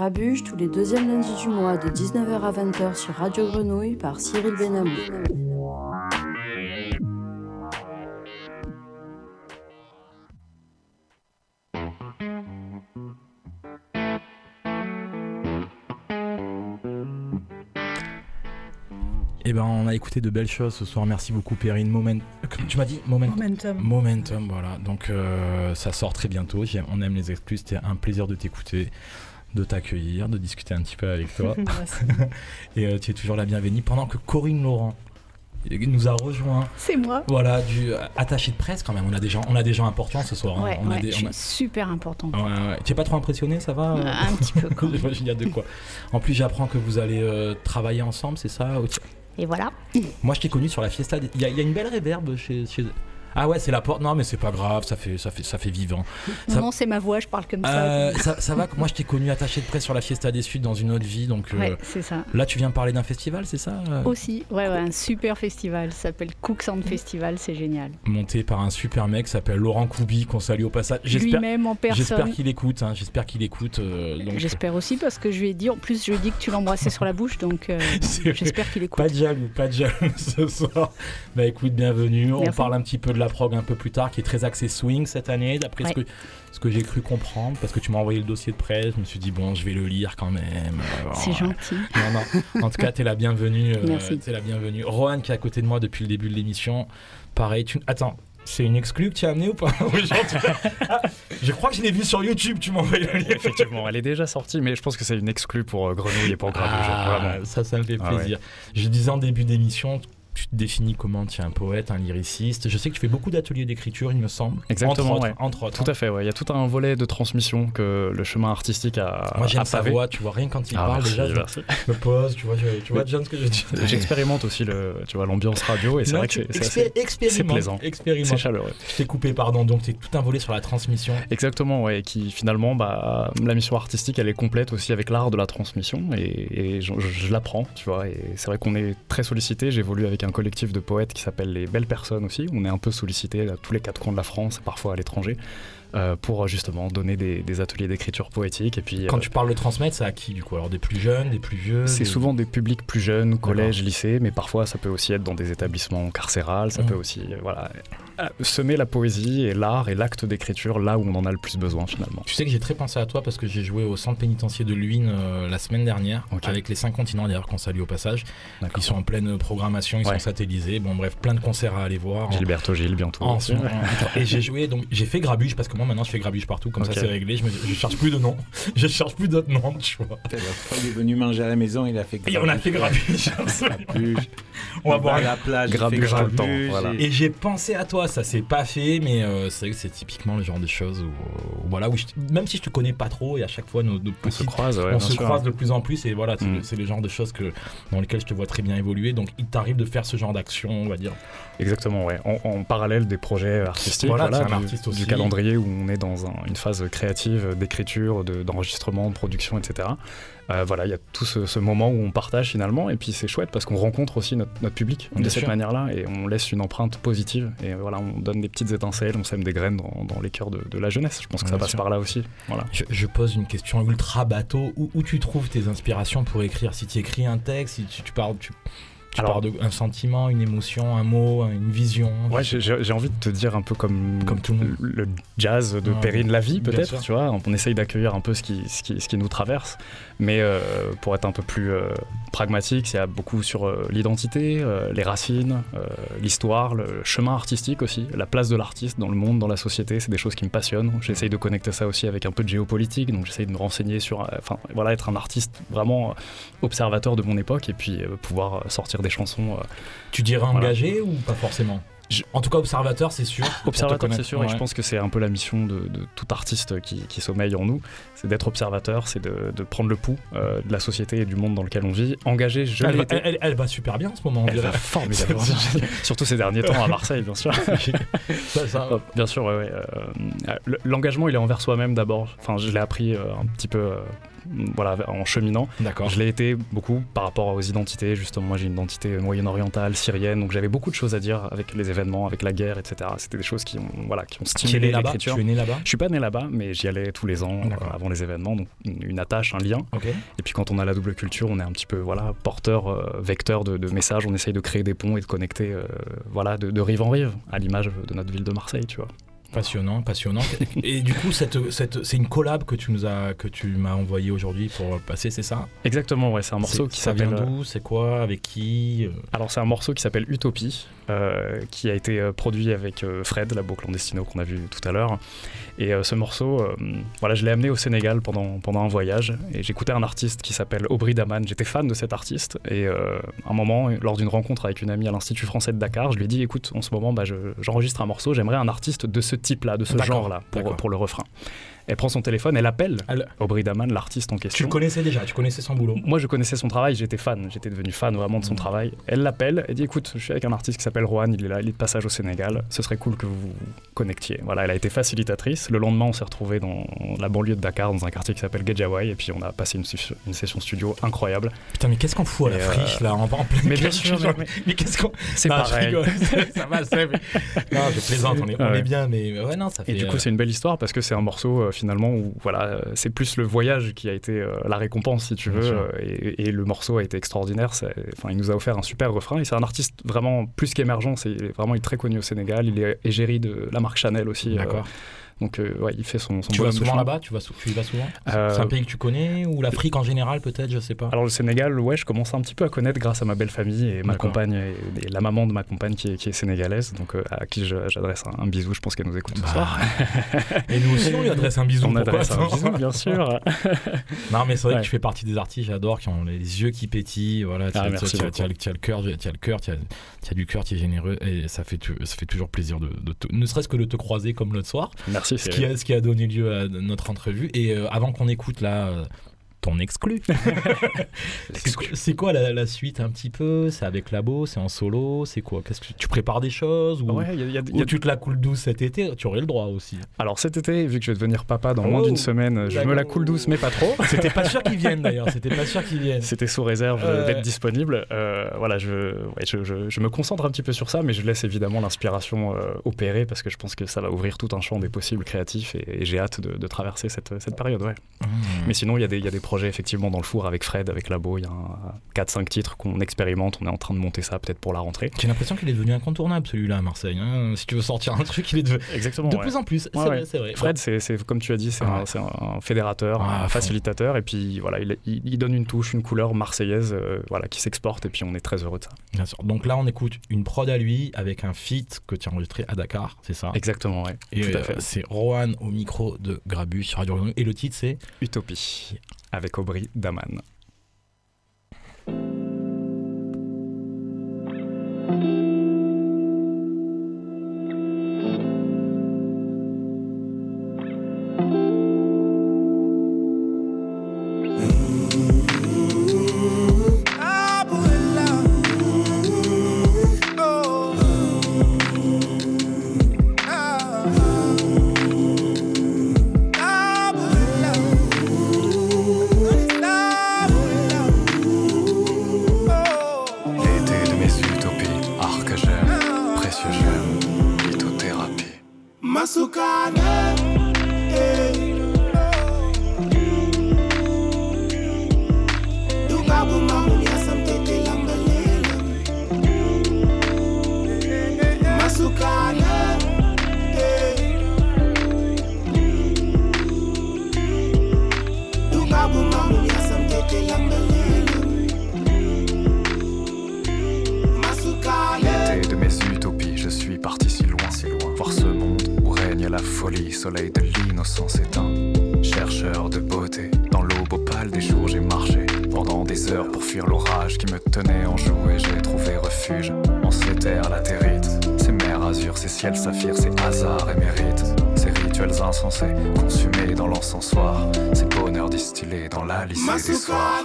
Grabuge tous les deuxièmes lundis du mois de 19h à 20h sur Radio Grenouille par Cyril Benamou. Eh ben, on a écouté de belles choses ce soir. Merci beaucoup, Perrine. Moment... Tu m'as dit Momentum. Momentum, voilà. Donc, euh, ça sort très bientôt. On aime les exclus. C'était un plaisir de t'écouter de t'accueillir, de discuter un petit peu avec toi. et euh, tu es toujours la bienvenue pendant que Corinne Laurent nous a rejoint. C'est moi. Voilà, du attaché de presse quand même. On a des gens, on a des gens importants ce soir. Hein. on a des, super important. Tu es pas trop impressionné, ça va Un petit peu. Quand de quoi. En plus, j'apprends que vous allez euh, travailler ensemble, c'est ça Et voilà. Moi, je t'ai connu sur la Fiesta. Il y, a une belle réverbe chez, chez... Ah ouais, c'est la porte. Non, mais c'est pas grave, ça fait, ça fait, ça fait vivant. Non, c'est ma voix, je parle comme euh, ça. ça. va moi, je t'ai connu attaché de près sur la Fiesta des Suds dans une autre vie. Donc, euh, c'est ça. Là, tu viens parler d'un festival, c'est ça euh Aussi, ouais, ouais, un super festival. Ça s'appelle Cook Sound Festival, c'est génial. Monté par un super mec s'appelle Laurent Koubi, qu'on salue au passage. Lui-même en personne. J'espère qu'il écoute, hein, j'espère qu'il écoute. j'espère aussi, parce que je lui ai dit, en plus, je lui ai dit que tu l'embrassais sur la bouche, donc j'espère qu'il écoute. Pas de jaloux, pas de jaloux ce soir. Bah écoute, bienvenue. On parle un petit peu de la prog un peu plus tard qui est très axé swing cette année, d'après ce que, ce que j'ai cru comprendre, parce que tu m'as envoyé le dossier de presse, je me suis dit, bon, je vais le lire quand même. C'est gentil. En tout cas, tu es la bienvenue. Euh, es la bienvenue. Rohan, qui est à côté de moi depuis le début de l'émission, pareil, tu... Attends, c'est une exclue que tu as amenée ou pas? Ah, Je crois que je l'ai vue sur YouTube, tu m'as envoyé le lien. Effectivement, elle est déjà sortie, mais je pense que c'est une exclue pour euh, Grenouille et pour Grenouille. Ah, ça, ça me fait ah plaisir. Je disais en début d'émission, tu te définis comment tu es un poète, un lyriciste. Je sais que tu fais beaucoup d'ateliers d'écriture, il me semble. Exactement. Entre, autres, Tout à hein. fait. Ouais. Il y a tout un volet de transmission que le chemin artistique a. Moi j'aime sa voix. Tu vois rien quand il ah, parle déjà. Je me pose. Tu vois, tu vois John ce que je dis. J'expérimente aussi le, tu vois l'ambiance radio et c'est vrai que c'est plaisant. C'est chaleureux. Je t'ai coupé, pardon. Donc c'est tout un volet sur la transmission. Exactement. Ouais. Qui finalement, bah, la mission artistique, elle est complète aussi avec l'art de la transmission et, je, je l'apprends. Tu vois. Et c'est vrai qu'on est très sollicité. J'évolue avec un collectif de poètes qui s'appelle Les Belles Personnes aussi. On est un peu sollicité à tous les quatre coins de la France et parfois à l'étranger. Euh, pour justement donner des, ateliers d'écriture poétique. Et puis, Quand euh, tu parles de transmettre, c'est à qui du coup? Alors des plus jeunes, des plus vieux C'est souvent des publics plus jeunes, collège, lycée, mais parfois ça peut aussi être dans des établissements carcérales, ça mmh. peut aussi voilà, semer la poésie et l'art et l'acte d'écriture là où on en a le plus besoin finalement. Tu sais que j'ai très pensé à toi parce que j'ai joué au centre pénitentiaire de Luynes euh, la semaine dernière avec les cinq continents d'ailleurs qu'on salue au passage. Ils sont en pleine programmation, ils sont satellisés. Bon bref, plein de concerts à aller voir. Gilberto Gilles bientôt. et j'ai joué donc j'ai fait Grabuge parce que moi maintenant je fais Grabuge partout comme ça c'est réglé. Je, me, cherche plus de noms, je cherche plus d'autres noms. Tu vois. Il est venu manger à la maison, il a fait Grabuge. Et on a fait Grabuge. on va voir à la plage. Grabuge tout le temps. Et j'ai pensé à toi, ça s'est pas fait mais euh, c'est vrai que c'est typiquement le genre de choses où, voilà, où même si je te connais pas trop, et à chaque fois nos, on se croise, on se croise de plus en plus, et voilà, c'est mm. le genre de choses que, dans lesquelles je te vois très bien évoluer. Donc il t'arrive de faire ce genre d'action, on va dire. Exactement, ouais. En, parallèle des projets artistiques, voilà, un du, artiste aussi. du, calendrier où on est dans une phase créative d'écriture, d'enregistrement, de, production, etc. Euh, voilà, il y a tout ce, moment où on partage finalement, et puis c'est chouette parce qu'on rencontre aussi notre, public de cette manière-là, et on laisse une empreinte positive, et voilà, on donne des petites étincelles, on sème des graines dans, les cœurs de, la jeunesse. Je pense que ça passe par là aussi. Voilà. Je, pose une question ultra bateau. Où, où, tu trouves tes inspirations pour écrire? Si tu écris un texte, si tu, tu parles, tu, tu Alors, un sentiment, une émotion, un mot, une vision? Ouais, j'ai envie de te dire un peu comme, comme tout le, le jazz de Perrine La Vie, peut-être, tu vois. On essaye d'accueillir un peu ce qui, ce qui, ce qui, nous traverse. Mais euh, pour être un peu plus euh, pragmatique, a beaucoup sur euh, l'identité, les racines, l'histoire, le chemin artistique aussi, la place de l'artiste dans le monde, dans la société. C'est des choses qui me passionnent. J'essaye de connecter ça aussi avec un peu de géopolitique. Donc j'essaye de me renseigner sur. Enfin, voilà, être un artiste vraiment observateur de mon époque et puis pouvoir sortir des chansons. Tu dirais engagé ou pas forcément En tout cas, observateur, c'est sûr. Observateur, c'est sûr, et je pense que c'est un peu la mission de, tout artiste qui, sommeille en nous, c'est d'être observateur, c'est de, prendre le pouls euh, de la société et du monde dans lequel on vit. Engagé, je elle, va, elle, va super bien en ce moment. Elle va formidablement Surtout ces derniers temps à Marseille, bien sûr. Oh, bien sûr, ouais, euh, L'engagement, il est envers soi-même d'abord. Enfin, je l'ai appris un petit peu voilà, en cheminant. Je l'ai été beaucoup par rapport aux identités. Justement, moi j'ai une identité moyen-orientale, syrienne, donc j'avais beaucoup de choses à dire avec les événements, avec la guerre, etc. C'était des choses qui ont, voilà, qui ont stimulé l'écriture. Tu es né là-bas? Je suis pas né là-bas, mais j'y allais tous les ans euh, avant les événements, donc une, attache, un lien. Et puis quand on a la double culture, on est un petit peu voilà, porteur, euh, vecteur de, messages. On essaye de créer des ponts et de connecter euh, voilà, de, de rive en rive, à l'image de notre ville de Marseille, tu vois. Passionnant, passionnant. Et du coup, cette, cette, c'est une collab que tu nous as, que tu m'as envoyé aujourd'hui pour passer, c'est ça? Exactement, ouais. C'est un morceau qui s'appelle. Ça d'où? C'est quoi? Avec qui? Euh? Alors, c'est un morceau qui s'appelle Utopie, euh, qui a été euh, produit avec Fred, la beau clandestino qu'on a vu tout à l'heure. Et ce morceau, voilà, je l'ai amené au Sénégal pendant, pendant un voyage et j'écoutais un artiste qui s'appelle Aubry Daman. J'étais fan de cet artiste et à un moment, lors d'une rencontre avec une amie à l'Institut français de Dakar, je lui ai dit écoute, en ce moment, bah, j'enregistre un morceau, j'aimerais un artiste de ce type-là, de ce genre-là, pour, pour, le refrain. Elle prend son téléphone, elle appelle Aubrey Daman, l'artiste en question. Tu le connaissais déjà, tu connaissais son boulot. Moi, je connaissais son travail, j'étais fan, j'étais devenu fan vraiment de son mmh. travail. Elle l'appelle, elle dit écoute, je suis avec un artiste qui s'appelle Juan, il est là, il est de passage au Sénégal. Ce serait cool que vous vous connectiez. Voilà, elle a été facilitatrice. Le lendemain, on s'est retrouvé dans la banlieue de Dakar, dans un quartier qui s'appelle Gedjawai, et puis on a passé une, une session studio incroyable. Putain, mais qu'est-ce qu'on fout à la euh, friche là, en, plein Mais bien sûr, mais, qu'est-ce qu'on. C'est pareil. ça va, c'est. Non, je plaisante, on est, on est bien, mais ouais, non, ça fait. Et du coup, c'est une belle histoire parce que c'est un morceau euh, finalement où voilà, euh, c'est plus le voyage qui a été la récompense, si tu veux, et, le morceau a été extraordinaire. Enfin, il nous a offert un super refrain, et c'est un artiste vraiment plus qu'émergent, c'est vraiment il est très connu au Sénégal, il est égérie de la marque Chanel aussi. D'accord. Donc, euh, ouais, il fait son, son Tu vas souvent là-bas tu, vas tu y vas souvent? Euh, C'est un pays que tu connais Ou l'Afrique en général, peut-être Je sais pas? Alors, le Sénégal, ouais, je commence un petit peu à connaître grâce à ma belle famille et ma compagne, et, la maman de ma compagne qui est, qui est sénégalaise, donc euh, à qui j'adresse un, bisou. Je pense qu'elle nous écoute ce bah. soir. et nous aussi, on lui adresse un bisou. On adresse un bisou, bien sûr. non, mais c'est vrai que tu fais partie des artistes, j'adore, qui ont les yeux qui pétillent. Voilà, tu as, le cœur, tu as le cœur, tu as, du cœur, tu es généreux, et ça fait, ça fait toujours plaisir de, ne serait-ce que de te croiser comme l'autre soir. Merci. Ce qui, a, ce qui a donné lieu à notre entrevue. Et euh, avant qu'on écoute là euh, ton exclu. c'est quoi la, suite un petit peu? C'est avec Labo, c'est en solo, c'est quoi? Qu'est-ce que tu prépares des choses ou, tu te la coules douce cet été? Tu aurais le droit aussi. Alors cet été, vu que je vais devenir papa dans moins d'une oh, semaine, je me la coule douce, mais pas trop. C'était pas sûr qu'ils viennent d'ailleurs. C'était pas sûr qu'ils viennent. C'était sous réserve d'être disponible. Euh, voilà, je, je, me concentre un petit peu sur ça, mais je laisse évidemment l'inspiration euh, opérer parce que je pense que ça va ouvrir tout un champ des possibles créatifs et, j'ai hâte de, traverser cette, cette période. Ouais. Mmh. Mais sinon, il y, a des, y a des projet effectivement dans le four avec Fred, avec Labo. Il y a 4-5 titres qu'on expérimente. On est en train de monter ça peut-être pour la rentrée. J'ai l'impression qu'il est devenu incontournable celui-là à Marseille. Hein. Si tu veux sortir un truc, il est de, Exactement, de plus en plus. c'est vrai, vrai, Fred, c'est comme tu as dit, c'est un, fédérateur, un facilitateur. Et puis voilà, il, il, donne une touche, une couleur marseillaise euh, voilà, qui s'exporte. Et puis on est très heureux de ça. Bien sûr. Donc là, on écoute une prod à lui avec un feat que tu as enregistré à Dakar, c'est ça? Exactement, ouais. Et euh, c'est Rohan au micro de Grabu sur Radio Et le titre, c'est Utopie avec Aubry Daman. consumé dans l'encensoir, c'est bonheur distillé dans la lycée des soirs.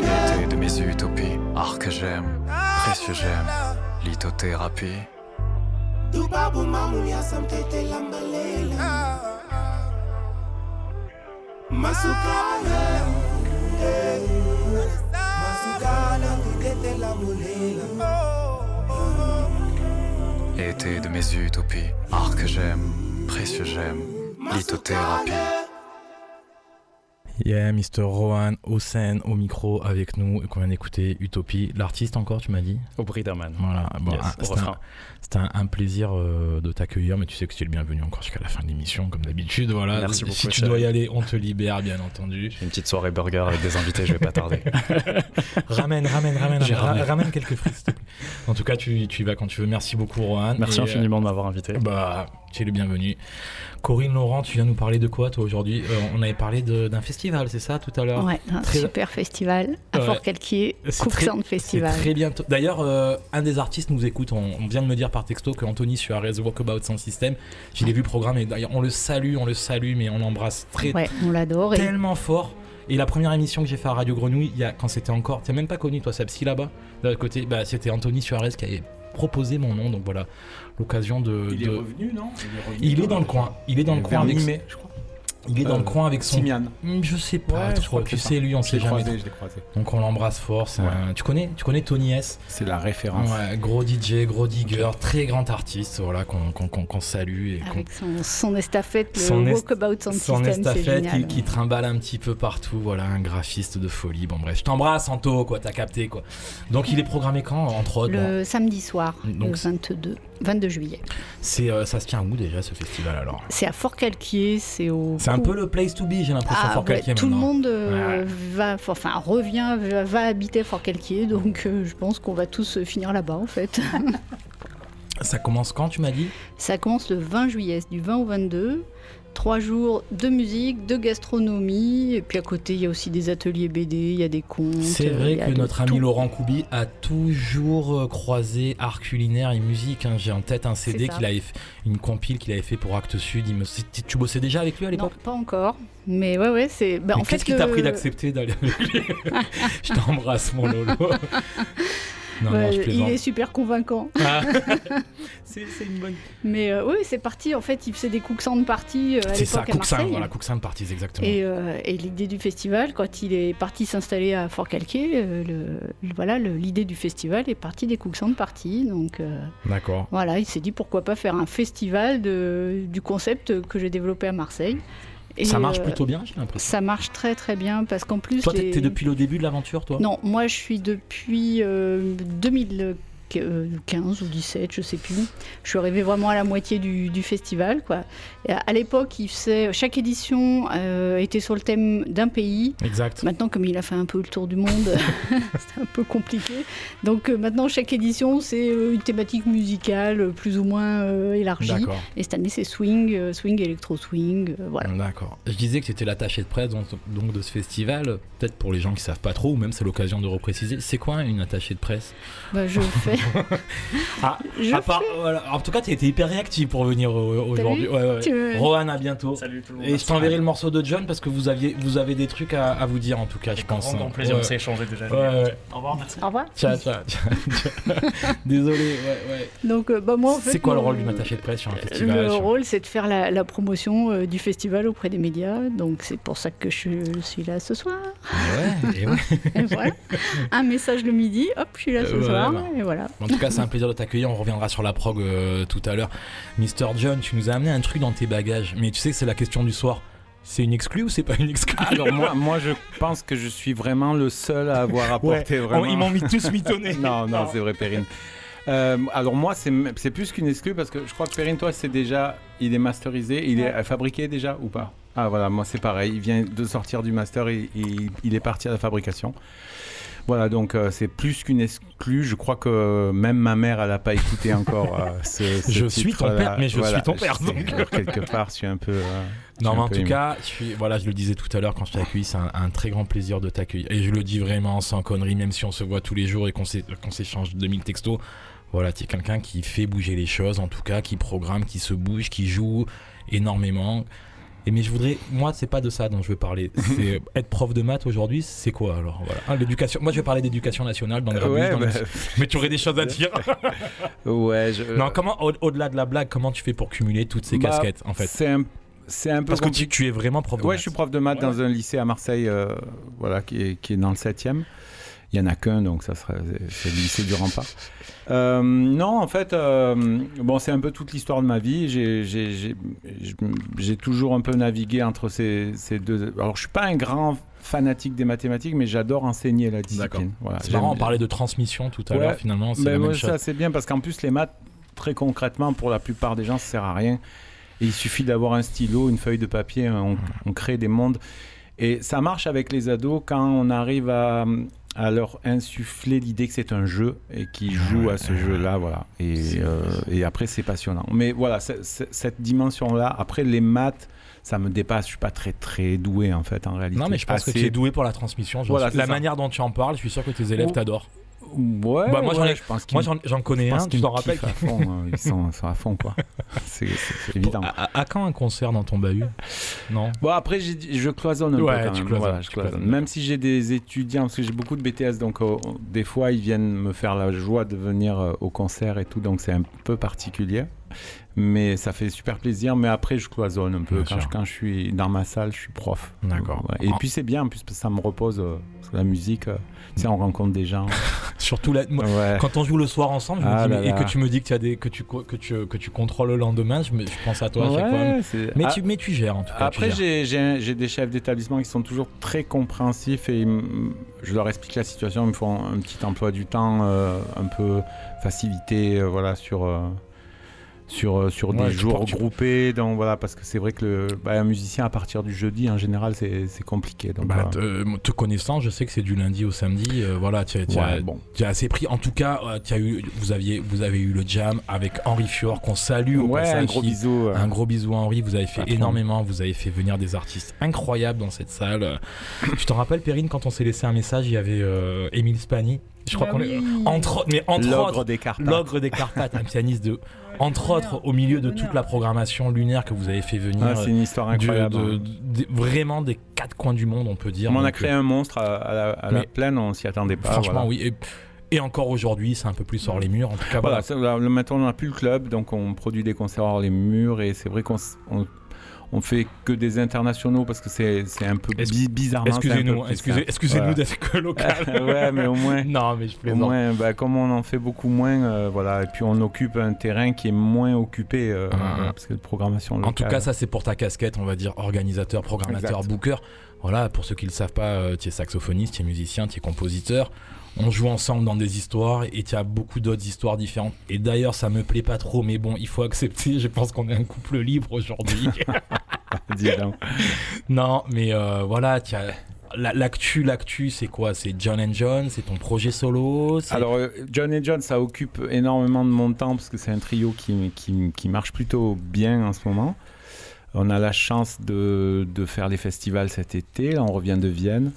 L'unité de mes utopies, art que précieux lithothérapie. Masukala, Été de mes utopies, art que j'aime, précieux j'aime, lithothérapie. Yeah, Mr. Rohan Hossein au micro avec nous et qu'on vient d'écouter Utopie. L'artiste encore, tu m'as dit? Aubry Derman. Voilà, bon, c'était un, plaisir euh, de t'accueillir, mais tu sais que tu es le bienvenu encore jusqu'à la fin de l'émission, comme d'habitude. Voilà. Merci beaucoup. Si tu dois y aller, on te libère, bien entendu. Une petite soirée burger avec des invités, je vais pas tarder. ramène, ramène, ramène, ramène, quelques frites, s'il te plaît. En tout cas, tu, tu y vas quand tu veux. Merci beaucoup, Rohan. Merci infiniment de m'avoir invité. Bah, es le bienvenu. Corinne Laurent, tu viens nous parler de quoi toi aujourd'hui euh, On avait parlé d'un festival, c'est ça tout à l'heure Ouais, un super festival à Fort-Calquier, Cook Festival. Très bientôt. D'ailleurs, euh, un des artistes nous écoute. On, vient de me dire par texto que Anthony sur Arrest Walkabout sans système. Je l'ai vu programmer. D'ailleurs, on le salue, on le salue, mais on l'embrasse très. Ouais, on l'adore. Tellement fort. Et la première émission que j'ai fait à Radio Grenouille, il y a, quand c'était encore, tu même pas connu toi, Sabsi là-bas, de l'autre côté, bah, c'était Anthony Suarez qui avait proposé mon nom, donc voilà, l'occasion de. Il est revenu, non? Il est, dans le coin. Il est dans le coin je crois. Il est dans le euh, coin avec son. Simian. Hmm, je sais pas trop. Tu sais, lui, on sait jamais. Croisé, je croisé. Donc on l'embrasse fort. Tu connais, tu connais Tony S? C'est la référence. Ouais, gros DJ, gros digger, très grand artiste, voilà qu'on salue. Et avec son, son, estafette, le Walkabout Sound son System, estafette qui, qui, trimballe un petit peu partout. Voilà, un graphiste de folie. Bon bref, je t'embrasse, Anto, quoi. T'as capté, quoi. Donc il est programmé quand, entre autres Le samedi soir, Donc, le 22. 22 juillet. C'est, euh, ça se tient où déjà ce festival alors? C'est à Fort-Calquier, c'est au. Un peu le place to be, j'ai l'impression, ah, Tout le monde euh, va, enfin revient, va, habiter Fort-Calquier, donc euh, je pense qu'on va tous finir là-bas en fait. ça commence quand tu m'as dit? Ça commence le 20 juillet, du 20 au 22 trois jours de musique, de gastronomie, et puis à côté il y a aussi des ateliers BD, il y a des contes. C'est vrai que notre ami Laurent Koubi a toujours euh, croisé art culinaire et musique. Hein. J'ai en tête un CD qu'il avait, une compile qu'il avait fait pour Actes Sud. Il me... Tu bossais déjà avec lui à l'époque? Non, pas encore. Mais ouais, ouais, c'est. Bah, qu'est-ce qui t'a pris d'accepter d'aller avec lui? Je t'embrasse, mon Lolo. il est super convaincant. Ah. c'est une bonne. Mais euh, oui, c'est parti. En fait, il faisait des de parties euh, à C'est ça, Marseille. voilà, de parties, exactement. Euh, et, l'idée du festival, quand il est parti s'installer à Fort-Calquier, le, voilà, l'idée du festival est partie des de parties. Donc, D'accord. Voilà, il s'est dit pourquoi pas faire un festival de, du concept que j'ai développé à Marseille ça marche euh, plutôt bien, j'ai l'impression. Ça marche très très bien parce qu'en plus. Toi, t'es depuis le début de l'aventure, toi? Non, moi je suis depuis 2000. Euh, 15 ou 17, je sais plus. Je suis arrivée vraiment à la moitié du, festival. Quoi. à, l'époque, il faisait, chaque édition euh, était sur le thème d'un pays. Exact. Maintenant, comme il a fait un peu le tour du monde, c'est un peu compliqué. Donc euh, maintenant, chaque édition, c'est euh, une thématique musicale plus ou moins élargie. Et cette année, c'est swing, swing, électro-swing. voilà. D'accord. Je disais que tu étais l'attaché de presse donc, donc, de ce festival. Peut-être pour les gens qui savent pas trop, ou même c'est l'occasion de repréciser. C'est quoi une attachée de presse? Bah, Je fais ah, En tout cas, tu été hyper réactif pour venir aujourd'hui. Rohan, à bientôt. Salut tout le monde. Et je t'enverrai le morceau de John parce que vous, aviez, vous avez des trucs à, vous dire en tout cas, je pense. Grand, grand plaisir, on s'est échangé déjà. Au revoir, merci. Au revoir. Ciao, ciao. Désolé, Donc, euh, bah, moi, en fait, C'est quoi le rôle du attaché de presse sur un festival Le rôle, c'est de faire la, promotion euh, du festival auprès des médias. Donc, c'est pour ça que je suis là ce soir. Ouais, et, ouais. et voilà. Un message le midi, hop, je suis là ce soir. Et voilà. En tout cas, c'est un plaisir de t'accueillir. On reviendra sur la prog euh, tout à l'heure. Mister John, tu nous as amené un truc dans tes bagages. Mais tu sais que c'est la question du soir. C'est une exclue ou c'est pas une exclue? Alors moi, moi, je pense que je suis vraiment le seul à avoir apporté vraiment. Ils m'ont mis tous mitonné. non, non, c'est vrai, Perrine. Euh, alors moi, c'est plus qu'une exclue parce que je crois que Perrine, toi, c'est déjà, il est masterisé, il est fabriqué déjà ou pas? Ah voilà, moi c'est pareil. Il vient de sortir du master et il est parti à la fabrication. Voilà, donc euh, c'est plus qu'une exclue. Je crois que même ma mère, elle n'a pas écouté encore euh, ce, Je suis ton père, mais je suis ton père. Donc. quelque part, je suis un peu. Euh, non, mais en tout cas, je suis, voilà, je le disais tout à l'heure quand je t'ai accueilli, c'est un, très grand plaisir de t'accueillir. Et je le dis vraiment sans connerie, même si on se voit tous les jours et qu'on s'échange 2000 textos. Voilà, tu es quelqu'un qui fait bouger les choses, en tout cas, qui programme, qui se bouge, qui joue énormément Et mais je voudrais, moi, c'est pas de ça dont je veux parler. C'est être prof de maths aujourd'hui, c'est quoi alors voilà. Ah, l'éducation. Moi, je vais parler d'éducation nationale dans le ouais, dans bah... Mais tu aurais des choses à dire. ouais. Je... Non, comment au-delà de la blague, comment tu fais pour cumuler toutes ces bah, casquettes en fait? C'est un c'est un peu parce que tu, tu, es vraiment prof de ouais, maths. je suis prof de maths ouais. dans un lycée à Marseille, euh, voilà, qui est, qui est dans le 7e. Il y en a qu'un, donc ça serait c'est le lycée du Rempart. Euh, non, en fait, euh, bon, c'est un peu toute l'histoire de ma vie. J'ai toujours un peu navigué entre ces, ces, deux. Alors, je suis pas un grand fanatique des mathématiques, mais j'adore enseigner la discipline. Voilà. C'est marrant, on parlait de transmission tout à ouais, l'heure, finalement. Ben ça, c'est bien parce qu'en plus, les maths, très concrètement, pour la plupart des gens, ça sert à rien. Et il suffit d'avoir un stylo, une feuille de papier, on, on crée des mondes. Et ça marche avec les ados quand on arrive à, à leur insuffler l'idée que c'est un jeu et qu'ils jouent à ce jeu-là, voilà. Et, euh, et après, c'est passionnant. Mais voilà, c est, c est, cette dimension-là, après les maths, ça me dépasse. Je suis pas très très doué en fait en réalité. Non, mais je pense Assez... que tu es doué pour la transmission. Voilà, la ça. manière dont tu en parles, je suis sûr que tes élèves t'adorent. Ouais, bah, moi, ouais, je pense moi j'en connais un, tu t'en rappelles à fond, hein. ils, sont, sont, à fond quoi. C'est évident. À, à, quand un concert dans ton bahut? Non? Bon après je cloisonne un ouais, peu quand tu même. Cloisonnes, voilà, tu je cloisonne. cloisonnes. Même si j'ai des étudiants, parce que j'ai beaucoup de BTS, donc euh, des fois ils viennent me faire la joie de venir euh, au concert et tout, donc c'est un peu particulier. Mais ça fait super plaisir. Mais après, je cloisonne un peu. Quand je, quand je, suis dans ma salle, je suis prof. D'accord. Et oh. puis c'est bien, en plus, ça me repose. Euh, parce que la musique, euh, sais, on rencontre des gens. Surtout la, moi, ouais. quand on joue le soir ensemble, je ah me dis, mais, et que tu me dis que tu, as des, que tu, que tu, que tu contrôles le lendemain, je, me, je pense à toi. Ouais, mais, ah, tu, mais tu gères en tout cas. Après, j'ai des chefs d'établissement qui sont toujours très compréhensifs et je leur explique la situation. Ils me font un petit emploi du temps euh, un peu facilité euh, voilà, sur sur, sur ouais, des jours regroupés. Donc voilà, parce que c'est vrai que le, bah, un musicien à partir du jeudi, en général, c'est compliqué. Donc, bah, voilà. te, te, connaissant, je sais que c'est du lundi au samedi. Euh, voilà, tu as, ouais, bon. assez pris. En tout cas, as eu, vous, aviez, vous avez eu le jam avec Henri Fior, qu'on salue au ouais, passage. Un gros qui, bisou. Un gros bisou à Henri. Vous avez fait Patron. énormément. Vous avez fait venir des artistes incroyables dans cette salle. je te rappelle, Perrine, quand on s'est laissé un message, il y avait euh, Émile Spani. Je crois bah qu'on oui. est entre mais entre l'ogre des Carpates, l'ogre des Carpates, un pianiste de entre autres au milieu de toute la programmation lunaire que vous avez fait venir. Ah, c'est une histoire incroyable. De, de, de, vraiment des quatre coins du monde, on peut dire. On Donc, a créé un monstre à, à la, à la plaine, on s'y attendait pas. Franchement, voilà. oui. Et, et encore aujourd'hui, c'est un peu plus hors les murs. En tout cas, voilà. voilà. Maintenant, on n'a plus le club, donc on produit des concerts hors les murs, et c'est vrai qu'on on fait que des internationaux parce que c'est un peu bizarrement. Excusez-nous, excusez, excusez voilà. d'être que local. ouais, mais au moins. non, mais je plaisante. Au moins, bah, comme on en fait beaucoup moins, euh, voilà, et puis on occupe un terrain qui est moins occupé euh, euh, parce que de programmation locale. En tout cas, ça c'est pour ta casquette, on va dire organisateur, programmateur, exact. booker. Voilà, pour ceux qui ne le savent pas, tu es saxophoniste, tu es musicien, tu es compositeur on joue ensemble dans des histoires et tu as beaucoup d'autres histoires différentes. Et d'ailleurs, ça me plaît pas trop, mais bon, il faut accepter. Je pense qu'on est un couple libre aujourd'hui. non, mais euh, voilà, tu as. L'actu, l'actu, c'est quoi? C'est John and John, c'est ton projet solo? Alors, euh, John and John, ça occupe énormément de mon temps parce que c'est un trio qui, qui, qui, marche plutôt bien en ce moment. On a la chance de, de faire les festivals cet été. Là, on revient de Vienne.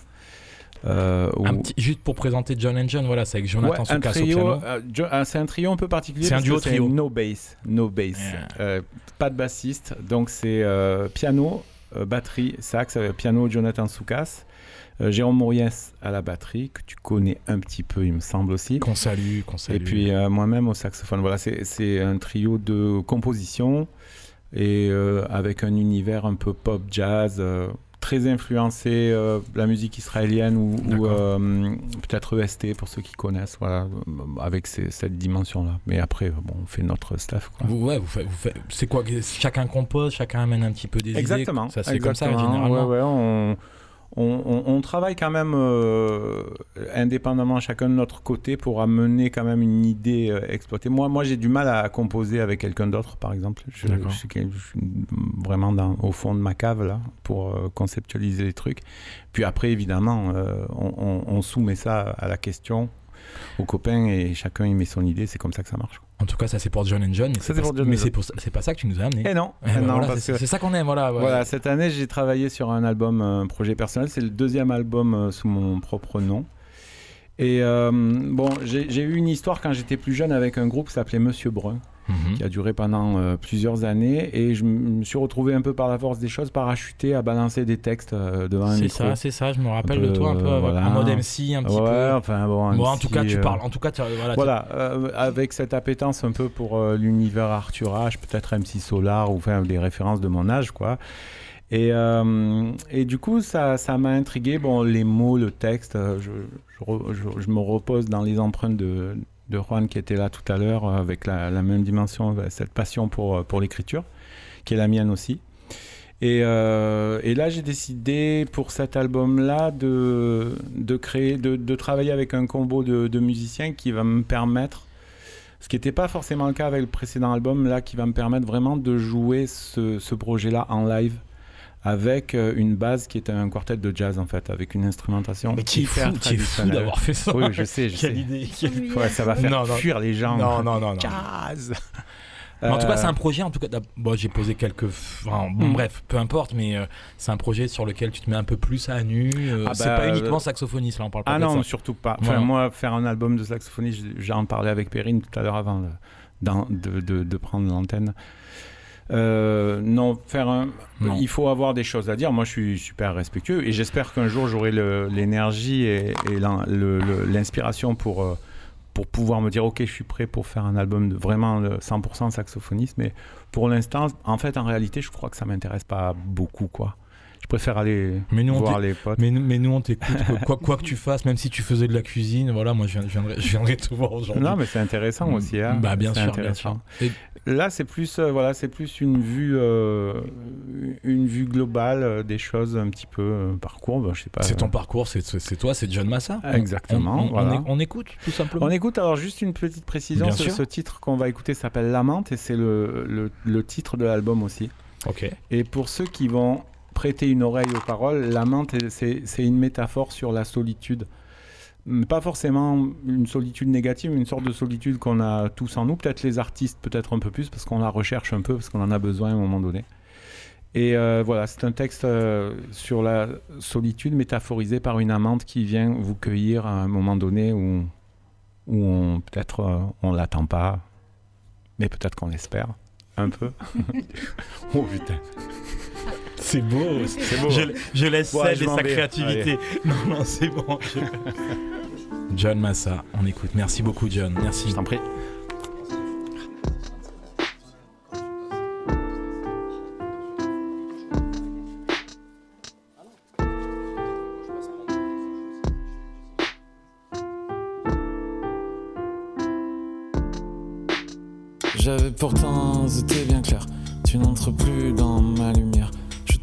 Euh, où... petit, juste pour présenter John and John, voilà, c'est avec Jonathan ouais, Soukas au piano. Euh, c'est un trio un peu particulier. C'est un duo trio. No bass, no bass, yeah. euh, pas de bassiste. Donc c'est euh, piano, euh, batterie, sax, piano Jonathan Soukas. Jérôme Mauriès à la batterie, que tu connais un petit peu, il me semble aussi. Qu'on salue, qu'on salue. Et puis moi-même au saxophone. Voilà, c'est un trio de composition et avec un univers un peu pop jazz très influencé euh, la musique israélienne ou, ou euh, peut-être EST pour ceux qui connaissent, voilà, avec ces, cette dimension-là. Mais après, bon, on fait notre stuff. Quoi. Vous, ouais, vous vous c'est quoi Chacun compose, chacun amène un petit peu des Exactement. idées. Ça, c'est comme ça, généralement. Ouais, ouais, on, on, on, on, travaille quand même euh, indépendamment chacun de notre côté pour amener quand même une idée euh, exploitée. Moi, moi j'ai du mal à composer avec quelqu'un d'autre, par exemple. Je, je, suis, je, suis, vraiment dans, au fond de ma cave là pour euh, conceptualiser les trucs. Puis après, évidemment, on, on, soumet ça à la question aux copains et chacun y met son idée. C'est comme ça que ça marche. En tout cas, ça c'est pour John and John. Mais c'est pas, pas, ça que tu nous as amené. Et non. Eh ben non voilà, c'est ça qu'on aime. Voilà, ouais. voilà, cette année, j'ai travaillé sur un album, un projet personnel. C'est le deuxième album euh, sous mon propre nom. Et euh, bon, j'ai eu une histoire quand j'étais plus jeune avec un groupe qui s'appelait Monsieur Brun. Mhm. qui a duré pendant euh, plusieurs années. Et je me suis retrouvé un peu par la force des choses, parachuté à balancer des textes euh, devant un micro. C'est ça, c'est ça. Je me rappelle de toi un peu en mode MC, un petit ouais, enfin bon. en tout cas, tu parles. En tout cas, voilà. voilà avec cette appétence un peu pour l'univers Arthur H, peut-être MC Solar ou enfin des références de mon âge, quoi. Et, euh, et, du coup, ça, ça m'a intrigué. Bon, les mots, le texte, euh, je, je, je, me repose dans les empreintes de, de Juan qui était là tout à l'heure, euh, avec la, même dimension, cette passion pour, pour l'écriture, qui est la mienne aussi. Et, euh, là, j'ai décidé pour cet album-là de, de créer, de, de, travailler avec un combo de, de musiciens qui va me permettre ce qui n'était pas forcément le cas avec le précédent album, là, qui va me permettre vraiment de jouer ce, ce projet-là en live avec euh, une base qui est un quartet de jazz en fait, avec une instrumentation Mais qui est fou, d'avoir fait ça. Oui, je sais, je sais. Idée. Ouais, ça va faire fuir les gens. Non, non, non, non. Jazz. en tout cas, c'est un projet. En tout cas, bon, j'ai posé quelques. bon, mm. bref, peu importe, mais euh, c'est un projet sur lequel tu te mets un peu plus à nu. Euh, ah c'est bah, pas uniquement saxophoniste, là, on parle pas ah de non, ça. surtout pas. Enfin, moi, faire un album de saxophoniste, j'en parlais avec Perrine tout à l'heure avant de, de, de, prendre l'antenne. Euh, non, faire un. Il faut avoir des choses à dire. Moi, je suis super respectueux et j'espère qu'un jour j'aurai l'énergie et, et l'inspiration pour euh, pour pouvoir me dire ok, je suis prêt pour faire un album de vraiment 100% saxophoniste. Mais pour l'instant, en fait, en réalité, je crois que ça m'intéresse pas beaucoup, quoi je préfère aller mais nous, voir les potes. Mais, mais nous, on t'écoute. quoi, quoi, que tu fasses, même si tu faisais de la cuisine, voilà, moi, je viendrais, je viendrais te voir aujourd'hui. Non, mais c'est intéressant aussi. Hein. Bah, bien sûr, bien sûr. Et... Là, c'est plus, euh, voilà, c'est plus une vue, euh, une vue globale euh, des choses, un petit peu parcours. Je sais pas. C'est ton parcours, c'est toi, c'est John Massa. Exactement. On, on, écoute, tout simplement. On écoute. Alors, juste une petite précision. Ce, ce, titre qu'on va écouter s'appelle Lamante et c'est le, le, le titre de l'album aussi. Ok. Et pour ceux qui vont prêter une oreille aux paroles, la menthe, c'est une métaphore sur la solitude. Pas forcément une solitude négative, mais une sorte de solitude qu'on a tous en nous. Peut-être les artistes, peut-être un peu plus, parce qu'on la recherche un peu, parce qu'on en a besoin à un moment donné. Et euh, voilà, c'est un texte euh, sur la solitude métaphorisé par une amante qui vient vous cueillir à un moment donné où, où peut-être euh, on l'attend pas, mais peut-être qu'on l'espère un peu. oh putain. C'est beau, c'est beau. Je, laisse ouais, celle sa créativité. Non, non, c'est bon. John Massa, on écoute. Merci beaucoup, John. Merci. Je t'en prie. J'avais pourtant été bien clair, tu n'entres plus dans ma lumière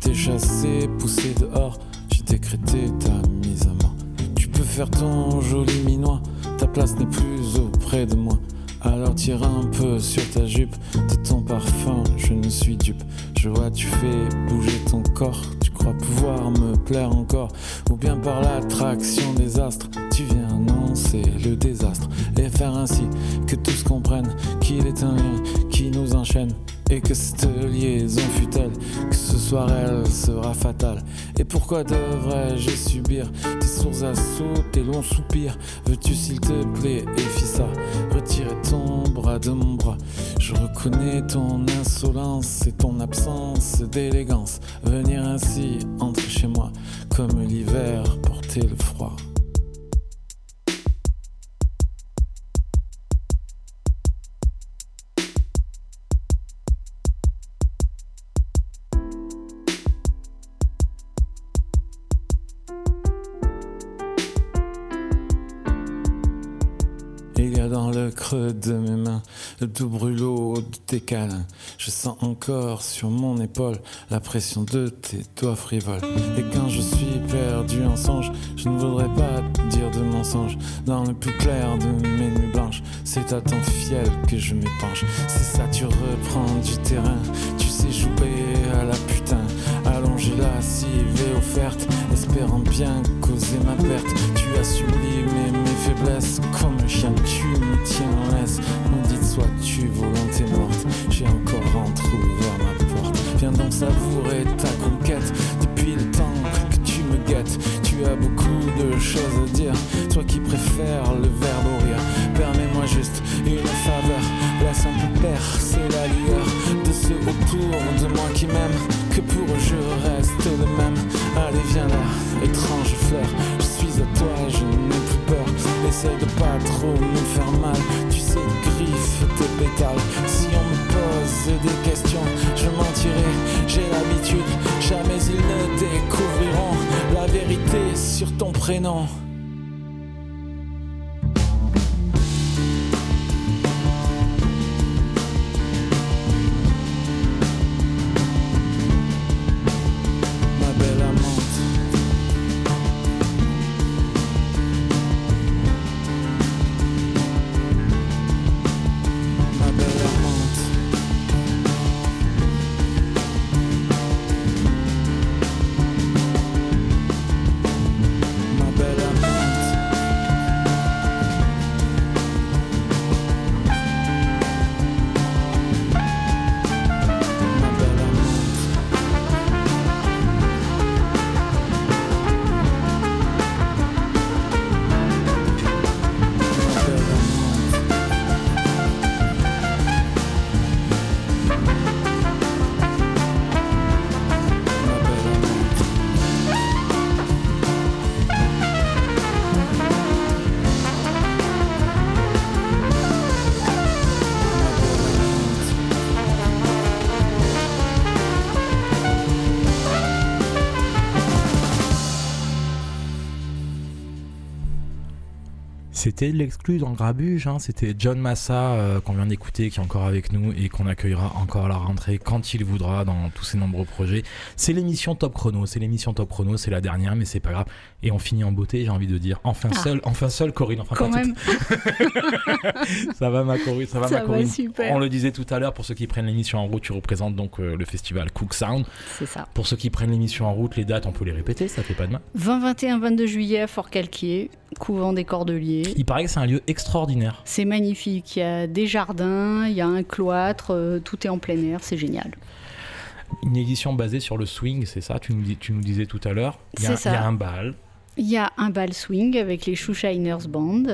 t'ai chassé, poussé dehors, j'ai décrété ta mise à mort. Tu peux faire ton joli minois, ta place n'est plus auprès de moi. Alors tire un peu sur ta jupe, de ton parfum, je ne suis dupe. Je vois, tu fais bouger ton corps, tu crois pouvoir me plaire encore. Ou bien par l'attraction des astres, tu viens annoncer le désastre. Et faire ainsi que tous comprennent qu'il est un lien qui nous enchaîne. Et que cette liaison fut-elle, que ce soir elle sera fatale. Et pourquoi devrais-je subir tes sourds assauts, tes longs soupirs? Veux-tu s'il te plaît, ça retirer ton bras de mon bras? Je reconnais ton insolence et ton absence d'élégance. Venir ainsi entrer chez moi, comme l'hiver porter le froid. Le doux brûlot de tes câlins. Je sens encore sur mon épaule la pression de tes doigts frivoles. Et quand je suis perdu en songe, je ne voudrais pas dire de mensonge. Dans le plus clair de mes nuits blanches, c'est à ton fiel que je m'épanche. C'est ça, tu reprends du terrain, tu sais jouer à la putain. Allonger la cive offerte, espérant bien causer ma perte. Tu as sublimé mes faiblesses comme un chien, tu me tiens en laisse. Sois-tu, volonté morte? J'ai encore entrouvert ma porte. Viens donc savourer ta conquête depuis le temps que tu me guettes. Tu as beaucoup de choses à dire, toi qui préfères le prénom. C'était l'exclu dans Grabuge, hein. c'était John Massa euh, qu'on vient d'écouter, qui est encore avec nous et qu'on accueillera encore à la rentrée quand il voudra dans tous ses nombreux projets. C'est l'émission Top Chrono, c'est l'émission Top Chrono, c'est la dernière, mais c'est pas grave. Et on finit en beauté, j'ai envie de dire. Enfin ah. seul, enfin seul, Corinne. Enfin Quand même. ça va ma Corinne, ça va ça ma Corinne. super. On le disait tout à l'heure, pour ceux qui prennent l'émission en route, tu représentes donc euh, le festival Cook Sound. C'est ça. Pour ceux qui prennent l'émission en route, les dates, on peut les répéter, ça fait pas de mal. 20, 21, 22 juillet à Fort-Calquier, couvent des Cordeliers. Il paraît que c'est un lieu extraordinaire. C'est magnifique. Il y a des jardins, il y a un cloître, euh, tout est en plein air, c'est génial. Une édition basée sur le swing, c'est ça tu nous, dis- tu nous disais tout à l'heure. Il y a- C'est ça. Il y a un bal. Il y a un bal swing avec les Shoeshiners Band.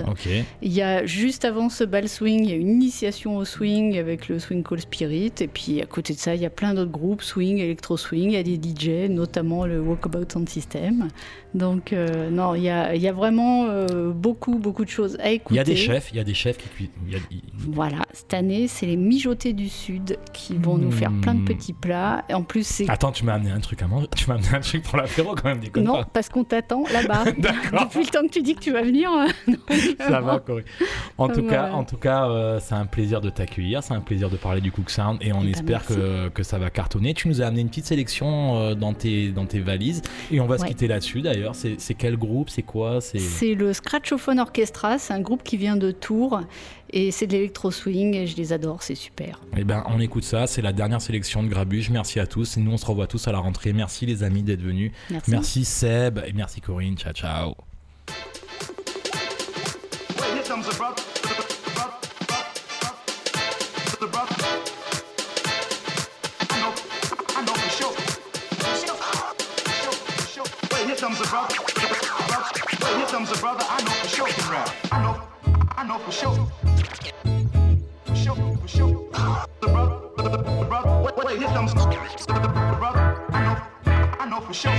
Il y a juste avant ce bal swing, il y a une initiation au swing avec le Swing Call Spirit. Et puis à côté de ça, il y a plein d'autres groupes swing, électro swing. Il y a des DJ, notamment le Walkabout Sound System. Donc euh, non, il y a, il y a vraiment euh, beaucoup beaucoup de choses à écouter. Il y a des chefs, il y a des chefs qui cuisent. Voilà, cette année, c'est les mijotés du Sud qui vont nous faire plein de Hmm. petits plats. En plus, c'est Attends, tu m'as amené un truc à manger. Tu m'as amené un truc pour l'apéro quand même, déconne non pas. parce qu'on t'attend là-bas. D'accord. Depuis le temps que tu dis que tu vas venir. euh, Ça va, Corinne. En tout cas, en tout cas, euh, c'est un plaisir de t'accueillir, c'est un plaisir de parler du Cook Sound et on Eh ben, espère que, que ça va cartonner. Tu nous as amené une petite sélection euh, dans tes dans tes valises et on va se quitter là-dessus. D'ailleurs, c'est quel groupe, c'est quoi, C'est le Scratchophone Orchestra, c'est un groupe qui vient de Tours et c'est de l'électro swing et je les adore, c'est super. Eh ben, on écoute ça. C'est la dernière sélection de Grabuge. Merci à tous. Et nous, on se revoit tous à la rentrée. Merci les amis d'être venus. Merci. Seb et merci Corinne. Ciao, ciao. Comes a brother. I know for sure can rap. I know, I know for sure. Wait, here comes the brother. I know, I know. For sure,